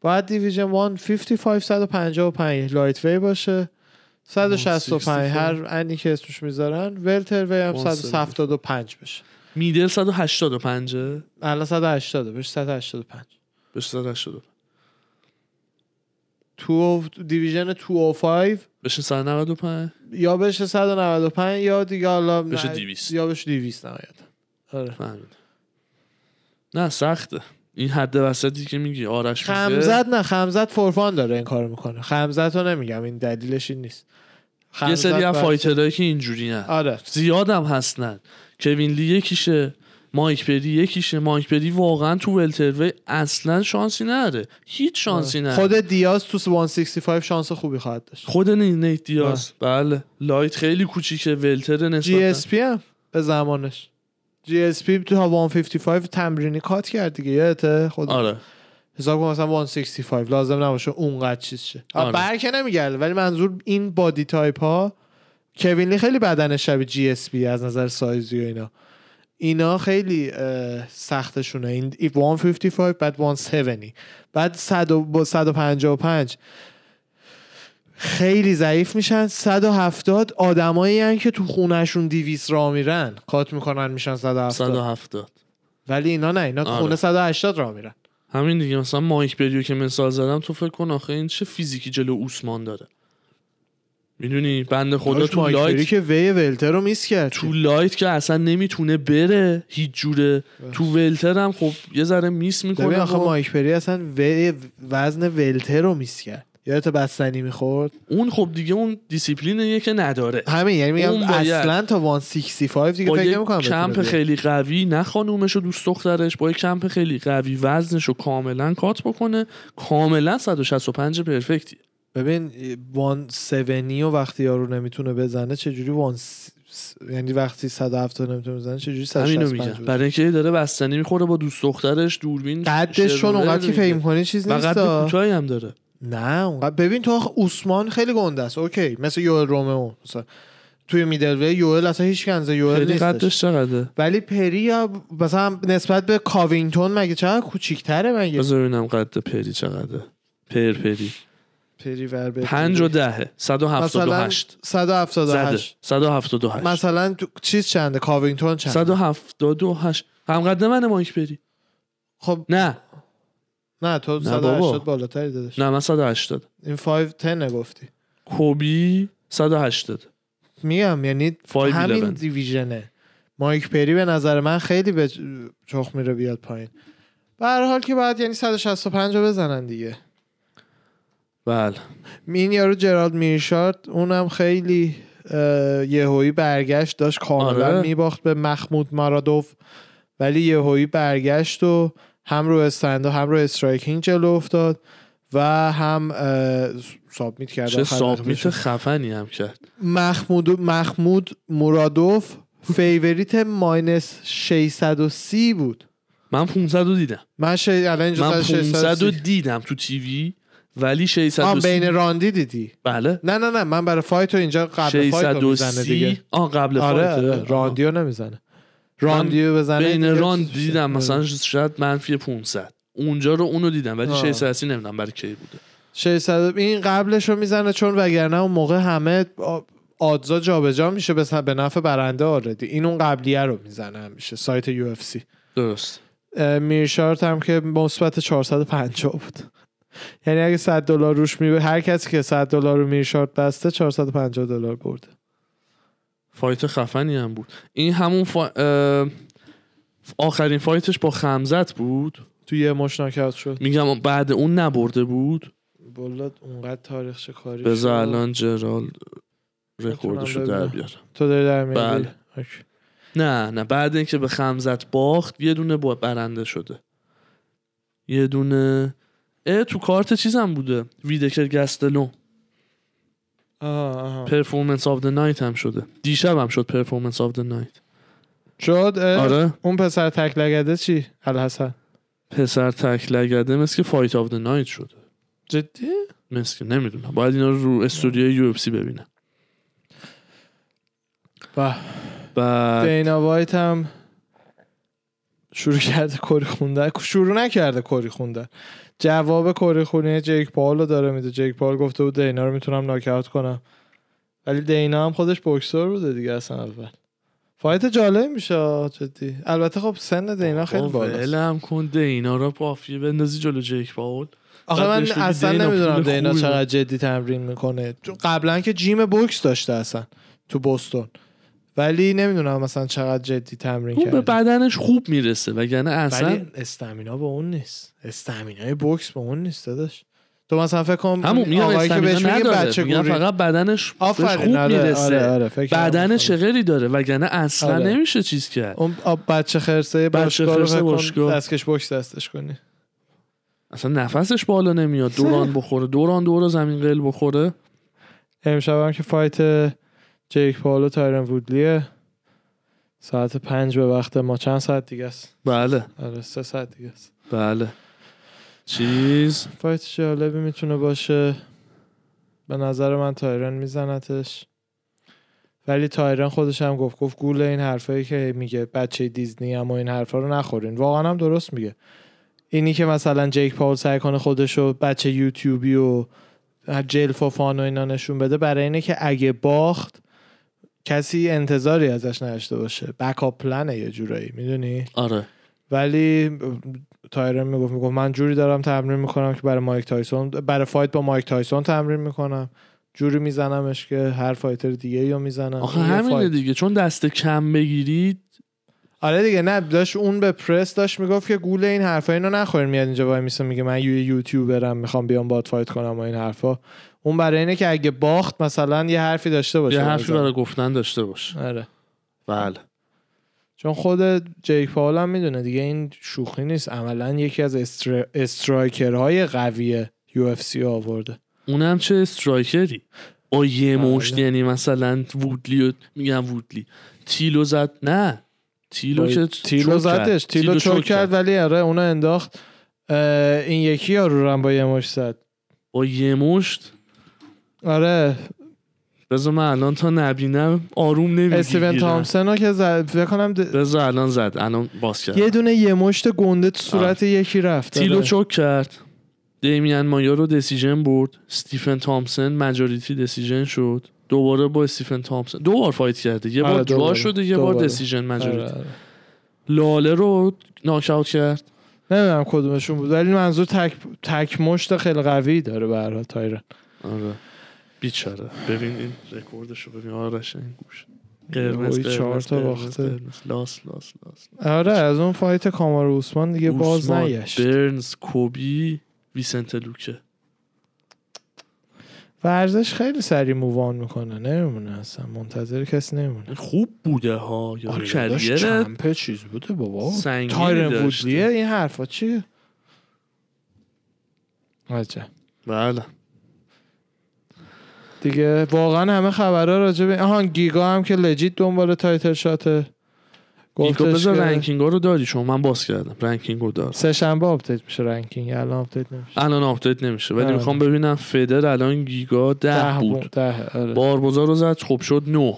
باید دیویژن 155 155 لایت وی باشه. 165 هر انی که اسمش می‌ذارن ولتر وی هم 175 بشه. میدل 185 الان 180 بشه 185 بهش 185 تو دیویژن 205 بشه 195 یا بشه 195 یا دیگه حالا بشه نه- 200. یا بشه 200 نهایتا. آره. فهمیدم. نه سخته. این حد وسطی که میگی آرش خمزت نه خمزت for fun داره این کارو می‌کنه. خمزت رو نمیگم این دلیلش این نیست. یه سری از fighter هایی که اینجوری نه. آره. زیادم هستن. کوین لی یکیشه. مایک پری یکیشه مایک پری واقعا تو welterweight اصلا شانسی نداره. هیچ شانسی نداره. خود دیاز تو 165 شانس خوبی خواهد داشت. خود نی- نیت دیاز. بله. light خیلی کوچیکه welter جی نسبتا اس پی هم به زمانش. جی اس پی تو 155 تمرینی cut کرد دیگه یادته؟ خود آره. حساب کن مثلا 165 لازم نباشه اونقدر چیز شه. آره. آره. برکه نمیگرده ولی منظور این body type ها کوین لی خیلی بدنش شبیه جی اس پی از نظر سایزی و اینا. اینا خیلی سختشونه. این 155 بعد 170 بعد 100 و- با 155 خیلی ضعیف میشن. 170 آدمایی هن که تو خونهشون 200 را میرن. cut می‌کنن میشن 170 170 ولی اینا نه اینا تو آره. خونه 180 را میرن. همین دیگه مثلا مایک پریو که مثال زدم تو فکر کن آخه این چه فیزیکی جلو اوسمان داره. می‌دونی؟ بنده خدا تو light که وی welter رو miss کرد. تو light که اصلا نمی‌تونه بره هیچ جوره. تو welter هم خب یه ذره miss می‌کنه آخه مایک پری اصلا وی وزن welter رو miss کرد. یادت بستنی می‌خورد؟ اون خب دیگه اون دیسیپلینیه که نداره. همین یعنی میگم اصلا تا 165 دیگه فکر یک نمی‌کنم کمپ خیلی قوی نه خانومش و دوست دخترش با یک کمپ خیلی قوی وزنش رو کاملا cut بکنه. کاملا 165 پرفکتی ببین 170 و وقتی یارو نمی‌تونه بزنه چجوری وان س... یعنی وقتی 170 نمی‌تونه بزنه چجوری همینو 165 میگم. برای اینکه داره بستنی می‌خوره با دوست دخترش دوربین قدش چون شرونه اونقدر که. فکر کنی چیز نیست قد آه. کوتاهی هم داره. نه اونقدر ببین تو اوسمان خیلی گنده است. اوکی مثل یوئل رومئو. مثلا توی میدل وی یوئل اصلا هیچ کنزه یوئل نیستش. قدش چقدره؟ ولی پری یا مثلا نسبت به کاوینگتون مگه چقدر کوچیک‌تره مگه؟ بذار ببینم قد پری چقدره. پر پری. پری ور به پنج و دهه. مثلا 178 زده. 178 178 مثلا تو چیز چنده؟ کاوینگتون چنده؟ 178 هم قد منه مایک پری. خب. نه. نه تو نه 180 بابا. بالاتری دادش نه من 180 این 5 10 گفتی. کوبی 180 میگم یعنی 5 همین 11. دیویژنه. مایک پری به نظر من خیلی به چخ میره بیاد پایین. به هر حال که بعد یعنی 165 رو بزنن دیگه. بله این یارو جرالد میرشارد اونم خیلی یهویی برگشت داشت کاملا آره. میباخت به محمود مارادوف ولی یهویی برگشت و هم رو استند و هم رو استرایکینگ جلو افتاد و هم سابمیت کرد چه سابمیت. خفنی هم کرد محمود محمود مرادوف فیوریت ماینس 630 بود من 500 رو دیدم من. الان اینجا من 500 رو 630 دیدم تو تیوی ولی آه 630 بین راندی دیدی. بله. نه نه نه من برای فایت رو اینجا قبل فایت رو می‌زنه دیگه. 630 آه قبل آره, فایت آره. راندیو نمی‌زنه. راندیو بزنه بین راند. دیدم مثلا آره. شاید منفی 500 اونجا رو اونو دیدم ولی آه. 630 نمی‌دونم برای کی بوده. 600 این قبلش رو می‌زنه چون وگرنه اون موقع همه odds ا جابجا میشه به به نفع برنده already این اون قبلیه رو می‌زنه همیشه سایت UFC. درست. میرشارت هم که مثبت 450 بود. یعنی اگه 100 دلار روش میبه هر کسی که 100 دلار رو میرشارت بسته 450 دلار برده. fight خفنی هم بود. این همون فا... آخرین fight ش با خمزت بود؟ تو یه مش شد. میگم بعد اون نبرده بود؟ بولاد اونقدر تاریخ کاری بذار. الان جرال رکوردش رو در. بیارم. تو داری در بله. نه نه. بعد اینکه به خمزت باخت یه دونه برنده شده. یه دونه تو کارت چیزم بوده. ویدکر گستلو. پرفورمنس آف د نایت هم شده. دیشب هم شد پرفورمنس آف د نایت شد؟ آره. اون پسر تک لگده چی؟ الحسن. پسر تک لگده مثل که fight of the night شده. جدی؟ مثل که نمی‌دونم. باید اینا رو رو استودیو UFC ببینم. به. بعد دینا وایت هم شروع کرده کری خوندن. شروع نکرده کری خوندن. جواب کری خونی جیک پال رو داره میده. جیک پال گفته بود دینا رو می‌تونم ناکاوت کنم. ولی دینا هم خودش بوکسور بوده دیگه اصلا اول. فایت جالب میشه جدی. البته خب سن دینا خیلی بالاست. ولم کن دینا رو پافیه بندازی جلو جیک پاول آخه من اصلا نمی‌دونم دینا چقدر جدی تمرین می‌کنه. قبلا که جیم بوکس داشته اصلا تو بوستون. ولی نمی‌دونم مثلا چقدر جدی تمرین اون به کرده بدنش خوب می‌رسه وگرنه اصلا ولی استامینا به اون نیست. استامینای بوکس به اون نیست داداش. تو مثلا فکر کن همون آقایی که بهش میگه بچه گوری فقط بدنش خوب آره، می‌رسه. آره آره بدنش. شغلی داره وگرنه اصلا آره. نمیشه چیز کرد. اون بچه خرسه بچه خرسه باشگاه. دستکش بوکس دستش کنی. اصلا نفسش بالا نمیاد. دوران بخوره دوران دور زمین قل بخوره. امشب هم که فایت جیک پال و تایرن وودلیه. ساعت پنج به وقت ما چند ساعت دیگه است؟ بله. آره سه ساعت دیگه است. بله. چیز؟ fight جالبی می‌تونه باشه. به نظر من تایرن میزنتش. ولی تایرن خودش هم گفت گفت گول این حرفایی که میگه بچه دیزنی هم و این حرفا رو نخورین. واقعا هم درست میگه. اینی که مثلا جیک پاول سعی کنه خودش رو بچه یوتیوبی و جلف و fun و اینا نشون بده برای اینه که اگه باخت کسی انتظاری ازش نداشته باشه. backup plan ه یه جورایی می‌دونی؟ آره. ولی تایرن می‌گفت می‌گفت من جوری دارم تمرین می‌کنم که برای مایک تایسون برای fight با مایک تایسون تمرین می‌کنم. جوری میزنمش که هر fighter دیگه یا می‌زنم. آخه همینه. دیگه چون دست کم بگیرید آره دیگه نه داشت اون به پرس داشت می‌گفت که گول این حرفا اینو نخورین میاد اینجا وای میسه میگه من یه یوتیوبرم می‌خوام بیام باد fight کنم و این حرفا. اون برای اینه که اگه باخت مثلا یه حرفی داشته باشه یه حرفی. برای گفتن داشته باشه. آره. بله. چون خود جیک پاول هم می‌دونه دیگه این شوخی نیست. عملا یکی از استر... striker های قوی UFC آورده. اونم چه striker ی؟ با یه بله. مشت یعنی مثلا وودلی و- میگم وودلی. تیلو زد. نه. تیلو که تیلو زدش کرد. تیلو choke کرد. ولی آره اونو انداخت. این یکی یارو رو هم با یه مش زد. با یه مشت؟ آره. بذار من الان تا نبینم آروم نمی‌گیرم استیون تامسون رو که زد فکر کنم د- بذار الان زد الان باز کرد. یه دونه یه مشت گنده تو صورت یکی رفت. تیلو آره. چوک کرد. دیمین مایا رو دسیژن برد. استیفن تامسون مجاریتی دسیژن شد. دوباره با استیفن تامسون دو بار فایت کرده. یه آره، بار دوباره. جا شده یه بار. دسیژن مجاریتی آره، آره. لاله رو ناکاوت کرد. نمی‌دونم کدومشون بود ولی منظور تک تک مشت خیلی قوی داره به هر حال تایرن آره. بیچاره. ببین این رکوردش رو ببین. آرش این گوش. قرمز چهار تا باخته. loss loss loss. آره از اون fight کامارو اوسمان دیگه باز نگشت. برنز کولبی ویسنت لوکه. ورزش خیلی سریع move on می‌کنه. نمیمونه اصلا. منتظر کسی نمیمونه. خوب بوده ها. یا آره career چیز بوده بابا. تایرن. وودلیه این حرفا چیه عجب. بله. دیگه واقعا همه خبرها راجع به آهان گیگا هم که legit دنبال title shot ه. گفتش بذار ranking رو داری شما من باز کردم. ranking رو دار سه شنبه update میشه ranking. الان update نمیشه. الان update نمیشه. ولی آره. می‌خوام ببینم feather الان گیگا ده, ده بود. ده آره. رو زد خب شد نه.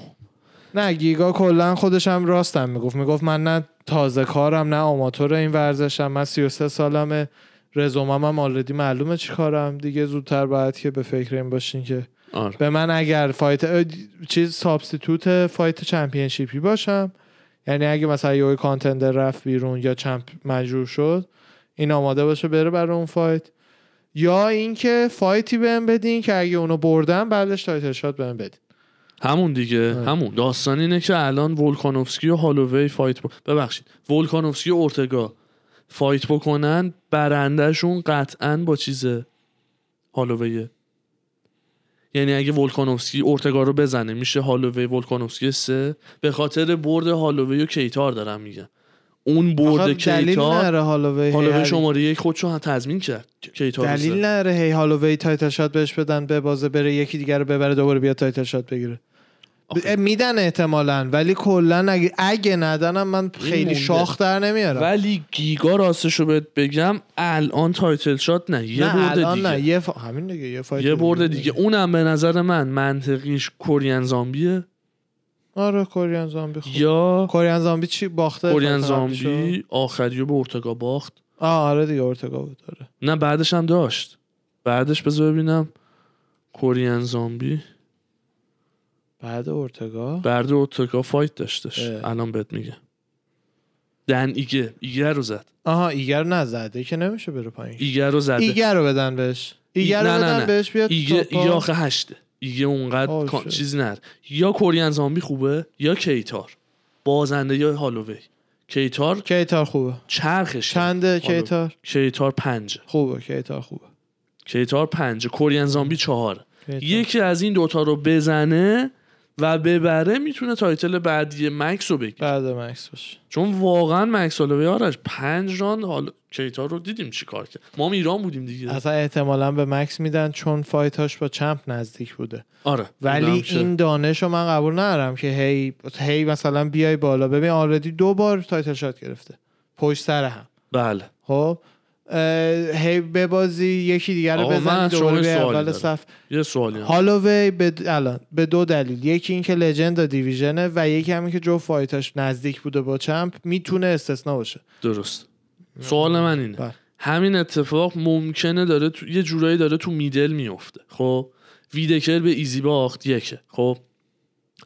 نه گیگا کلا خودش هم راستم می‌گفت. می‌گفت من نه تازه کارم نه آماتور این ورزشم من 33 سالمه. رزومم هم already معلومه چی کارم. دیگه زودتر باید که به فکر این باشین که آره. به من اگر fight چیز substitute fight championship ی باشم یعنی اگه مثلا یه contender رفت بیرون یا champ مجبور شد این آماده باشه بره برای اون fight. یا اینکه fight ی بهم بدین که اگه اونو بردم بعدش title shot بهم بدین. همون دیگه آره. همون. داستان اینه که الان ولکانوفسکی و هالووی fight ب... ببخشید. ولکانوفسکی و اورتگا fight بکنن برندهشون قطعا با چیزه هالوویه. یعنی اگه ولکانوفسکی اورتگا رو بزنه میشه هالووی ولکانوفسکی سه؟ به خاطر برد هالووی و کیتار دارم میگم. اون برد کیتار هالووی هالووی شماره یک خودشو هم تضمین کرد کیتار دلیل. نره هی هالووی title shot بهش بدن ببازه بره یکی دیگه رو ببره دوباره بیاد title shot بگیره. میدن احتمالا ولی کلا اگه, اگه ندنم من خیلی. شاخ در نمیارم. ولی گیگا راستشو بهت بگم الان title shot نه یه نه برد الان دیگه. نه یه ف... همین دیگه یه fight یه برد دیگه. اونم به نظر من منطقیش کوریان زامبیه. آره کوریان زامبی خوب. یا کوریان زامبی چی؟ باخته قبلیشو؟ زامبی آخریو به اورتگا باخت. آه آره دیگه اورتگا بود آره. نه بعدش هم داشت. بعدش بذار ببینم. کوریان زامبی. بعد اورتگا؟ بعد اورتگا fight داشتش. اه. الان بهت میگم. دن ایگه. ایگه رو زد. آها ایگر نزده. که نمیشه بره پایین. ایگه رو زده. ایگر رو بدن بهش. ایگر رو بدن نه. بهش بیاد ایگه. ایگه آخه هشته. ایگه اونقدر. چیزی نر. یا کوریان زامبی خوبه یا کیتار. بازنده یا هالووی. کیتار کیتار خوبه. چرخش چنده کیتار؟ کیتار پنج خوبه کیتار خوبه. کیتار پنج کوریان زامبی چهار. یکی از این دوتا رو بزنه و ببره می‌تونه title بعدی مکس رو بگیره. بعد مکس باشه. چون واقعا مکس هالووی آرش پنج راند حال کیتار رو دیدیم چی کار کرد. ما هم ایران بودیم دیگه. اصلا احتمالا به مکس میدن چون fight اش با champ نزدیک بوده. آره ولی. این دانش رو من قبول ندارم که هی هی مثلا بیای بالا. ببین آردی دو بار title shot گرفته. پشت سر هم. بله. خب؟ هی ببازی یکی دیگه رو شما دوباره به اول. صف. یه سوالی. هالووی به الان به دو دلیل. یکی اینکه legend و division ه و یکی همین که جو fight اش نزدیک بوده با champ می‌تونه استثنا باشه. درست. سوال من اینه. بله. همین اتفاق ممکنه داره تو... یه جورایی داره تو middle میفته خب؟ ویدکر به ایزی باخت یکه. خب؟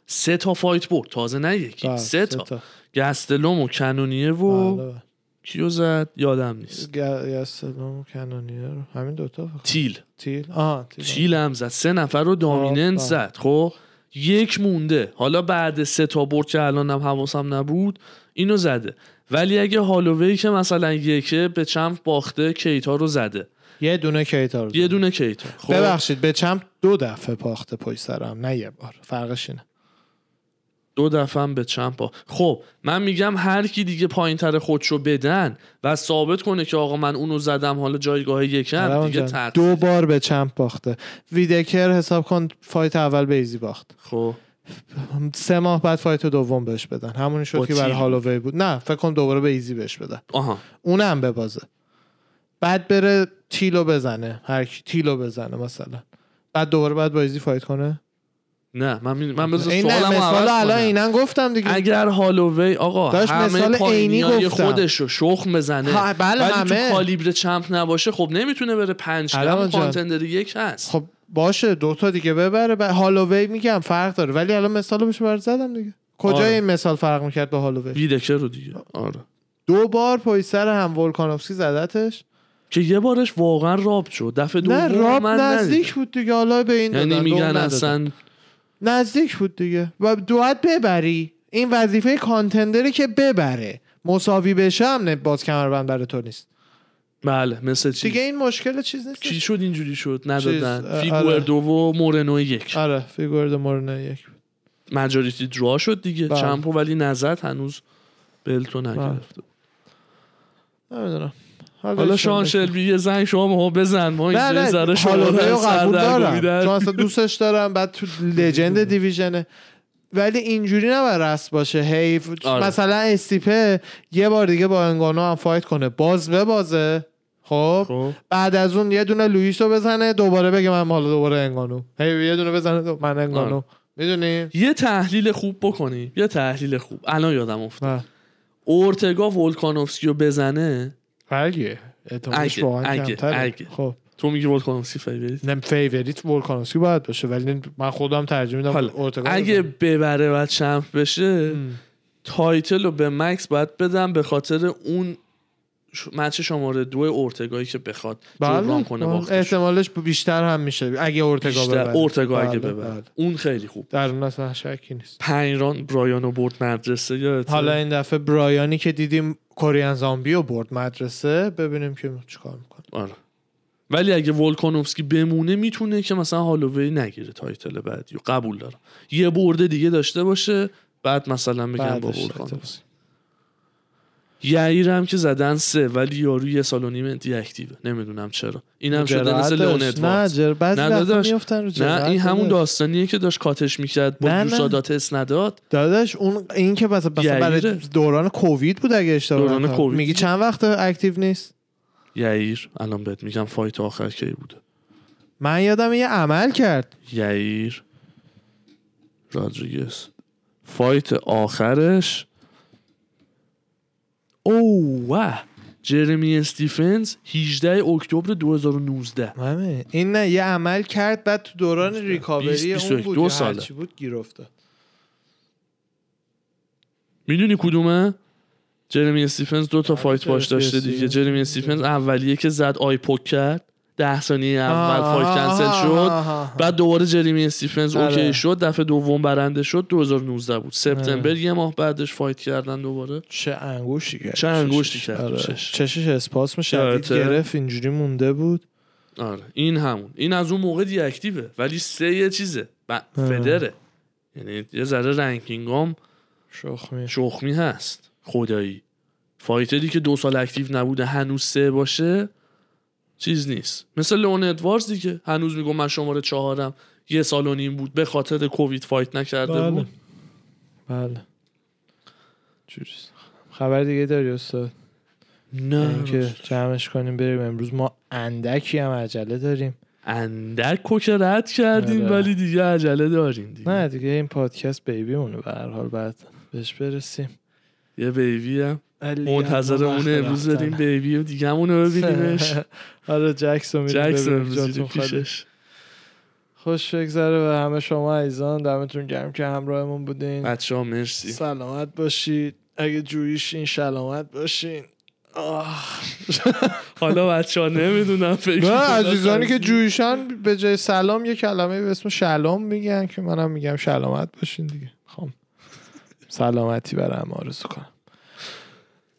سه تا fight برد تازه نه یکی. بله، سه تا. گستلوم و کنونیه و بله. کیو زد؟ یادم نیست. گستلوم کنونیر رو. همین دوتا. تیل. تیل. آها تیل, تیل هم زد. سه نفر رو دامیننت آه، زد. خب؟ یک مونده. حالا بعد سه تا برد که الان هم حواسم نبود اینو زده. ولی اگه هالووی که مثلا یکه به چمپ باخته کیتا رو زده. یه دونه کیتار رو یه زد. دونه کیتا. خب؟ ببخشید به چمپ دو دفعه پاخته پشت سرم. نه یه بار. فرقش اینه. دو دفعه به champ با خب من میگم هر کی دیگه پایین تر خودشو بدن و ثابت کنه که آقا من اونو زدم حالا جایگاه یکم علاوه دیگه تقصیر دو بار به champ باخته. ویدکر حساب کن fight اول به ایزی باخت. خب. سه ماه بعد fight دوم بهش بدن. همونی شد که برای هالووی بود. نه فکر کن دوباره به ایزی بهش بدن. آها. اونم ببازه. بعد بره تیلو بزنه. هر کی تیلو بزنه مثلا. بعد دوباره بعد با ایزی فایت کنه؟ نه من می... من بذار سوالمو مثال الان. اینا گفتم دیگه اگر هالووی آقا داشت مثال عینی گفتم. خودش رو شخم بزنه بله، ولی همه. تو کالیبر چمپ نباشه خب نمی‌تونه بره پنج علاوه هم جان. کانتندر یک هست خب باشه دوتا دیگه ببره بعد هالووی میگم فرق داره ولی الان مثال بهش بر زدم دیگه کجا آره. این مثال فرق می‌کرد با هالووی ویدکر رو دیگه آره دو بار پشت سر هم ولکانوفسکی زدتش که یه بارش واقعا rob شد دفعه دوم نه rob نزدیک. بود دیگه حالا به این یعنی میگن. اصلا نزدیک بود دیگه. و باید ببری. این وظیفه contender ه که ببره. مساوی بشه هم نه باز کمربند برای تو نیست. بله مثل چی؟ دیگه این مشکل چیز نیست چی شد اینجوری شد؟ ندادن. چیز، اه، فیگوردو و مورنو یک. آره فیگور دو مورنه یک. majority draw شد دیگه. بله. champ و ولی نزد هنوز بلتو نگرفته نمی‌دونم. حالا شان شلبی یه زنگ شما ما بزن. ما اینجا نه ذره شما رو قبول دارم. چون اصلا دوستش دارم بعد تو لجند دیویژنه ولی اینجوری نباید رست باشه. حیف آره. مثلا استیپه یه بار دیگه با انگانو هم فایت کنه. باز به بازه خب؟ خب. بعد از اون یه دونه لوئیس رو بزنه دوباره بگه من حالا دوباره انگانو. هی یه دونه بزنه دو... من انگانو. آره. می‌دونی؟ یه تحلیل خوب بکنی. یه تحلیل خوب. الان یادم افتاد. نه اورتگا ولکانوفسکی رو بزنه بله اگه- واقعا اگه- کمتره. خب تو میگی ولکانوفسکی favorite نه favorite ولکانوفسکی باید باشه ولی من خودم ترجیح میدم اگه. ببره و champ بشه. title رو به مکس باید بدم به خاطر اون ش- match شماره دو اورتگایی که بخواد جبران بله کنه بله. باختش احتمالش بیشتر هم میشه اگه اورتگا ببره اورتگا اگه ببره بله. اون خیلی خوب در اون اصلا شکی نیست پنج راند برایانو برد مدرسه یادته حالا این دفعه برایانی که دیدیم کوریان زامبی رو برد مدرسه ببینیم که چیکار می‌کنه. آره. ولی اگه ولکانوفسکی بمونه می‌تونه که مثلا هالووی نگیره title بعدی قبول دارم. یه برده دیگه داشته باشه بعد مثلا بگم با ولکانوفسکی. یعیر هم که زدن سه ولی یارو یه سال و نیم دی اکتیوه نمی‌دونم چرا اینم شده مثل داشت. لئون نه بعضی نه رو نه این همون. داستانیه که داشت کاتش می‌کرد با نه. گوسادات اسنداد داداش اون این که مثلا برای. دوران کووید بود اگه اشتباه دوران. کووید میگی. چند وقت اکتیو نیست یعیر الان بهت میگم فایت آخر کی بوده من یادم یه عمل کرد یعیر رادریگز fight آخرش او واه جرمی استیفنز 18 اکتبر 2019 همین این نه یه عمل کرد بعد تو دوران ریکاوری 20 اون 21 بود دو ساله. هرچی بود گیر افتاد. می‌دونی کدومه؟ جرمی استیفنز دو تا fight باش داشته دیگه. جرمی استیفنز اولیه که زد eye poke کرد. ده ثانیه اول آه، کنسل شد. بعد دوباره جرمی استیفنز. OK شد. دفعه دوم برنده شد. 2019 بود. سپتامبر یه ماه بعدش fight کردن دوباره. چه انگشتی کرد چه انگشتی چشش. کرد آره. چش. چشش اسپاسم شدید یادته؟ گرفت اینجوری مونده بود. آره. این همون. این از اون موقع deactive ه. ولی سه یه چیزه. feather ه. یعنی یه ذره ranking ام شخمی. شخمی هست. خدایی. fighter ی که دو سال active نبوده هنوز سه باشه. چیز نیست. مثل لئون ادواردز دیگه. هنوز میگم من شماره چهارم. یه سال و نیم بود. به خاطر کووید فایت نکرده بله. بود. بله. جوریست. خبر دیگه داری استاد؟ نه اینکه جمعش کنیم بریم. امروز ما اندکی هم عجله داریم. اندک کو که رد کردیم آره. ولی دیگه عجله داریم دیگه. نه دیگه این پادکست بیبی مونه به هر حال. بعد بهش برسیم. یه بیبی هم. منتظر هم اون امروز. بریم بیبی و دیگه همونو ببینیمش. آره جکس رو میریم. پیشش. خوش بگذره به همه شما عزیزان. دمتون گرم که همراهمون بودین. بچه ها مرسی. سلامت باشید. اگه جویشین سلامت باشین. حالا بچه ها نمی‌دونم فکر عزیزانی که جویشن به جای سلام یه کلمه به اسم شلام میگن که منم میگم سلامت باشین دیگه. خب. سلامتی برای همه آرزو کنم.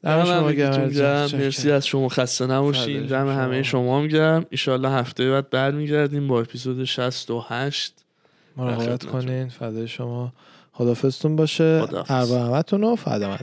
شما گرم. مرسی از شما خسته نباشین. دم. همه شما هم گرم. ایشالله هفته بعد برمیگردیم با اپیزود 68 مراقبت. کنین. فدای شما. خدافزتون باشه. خداحافظ. اروا همتون و فدا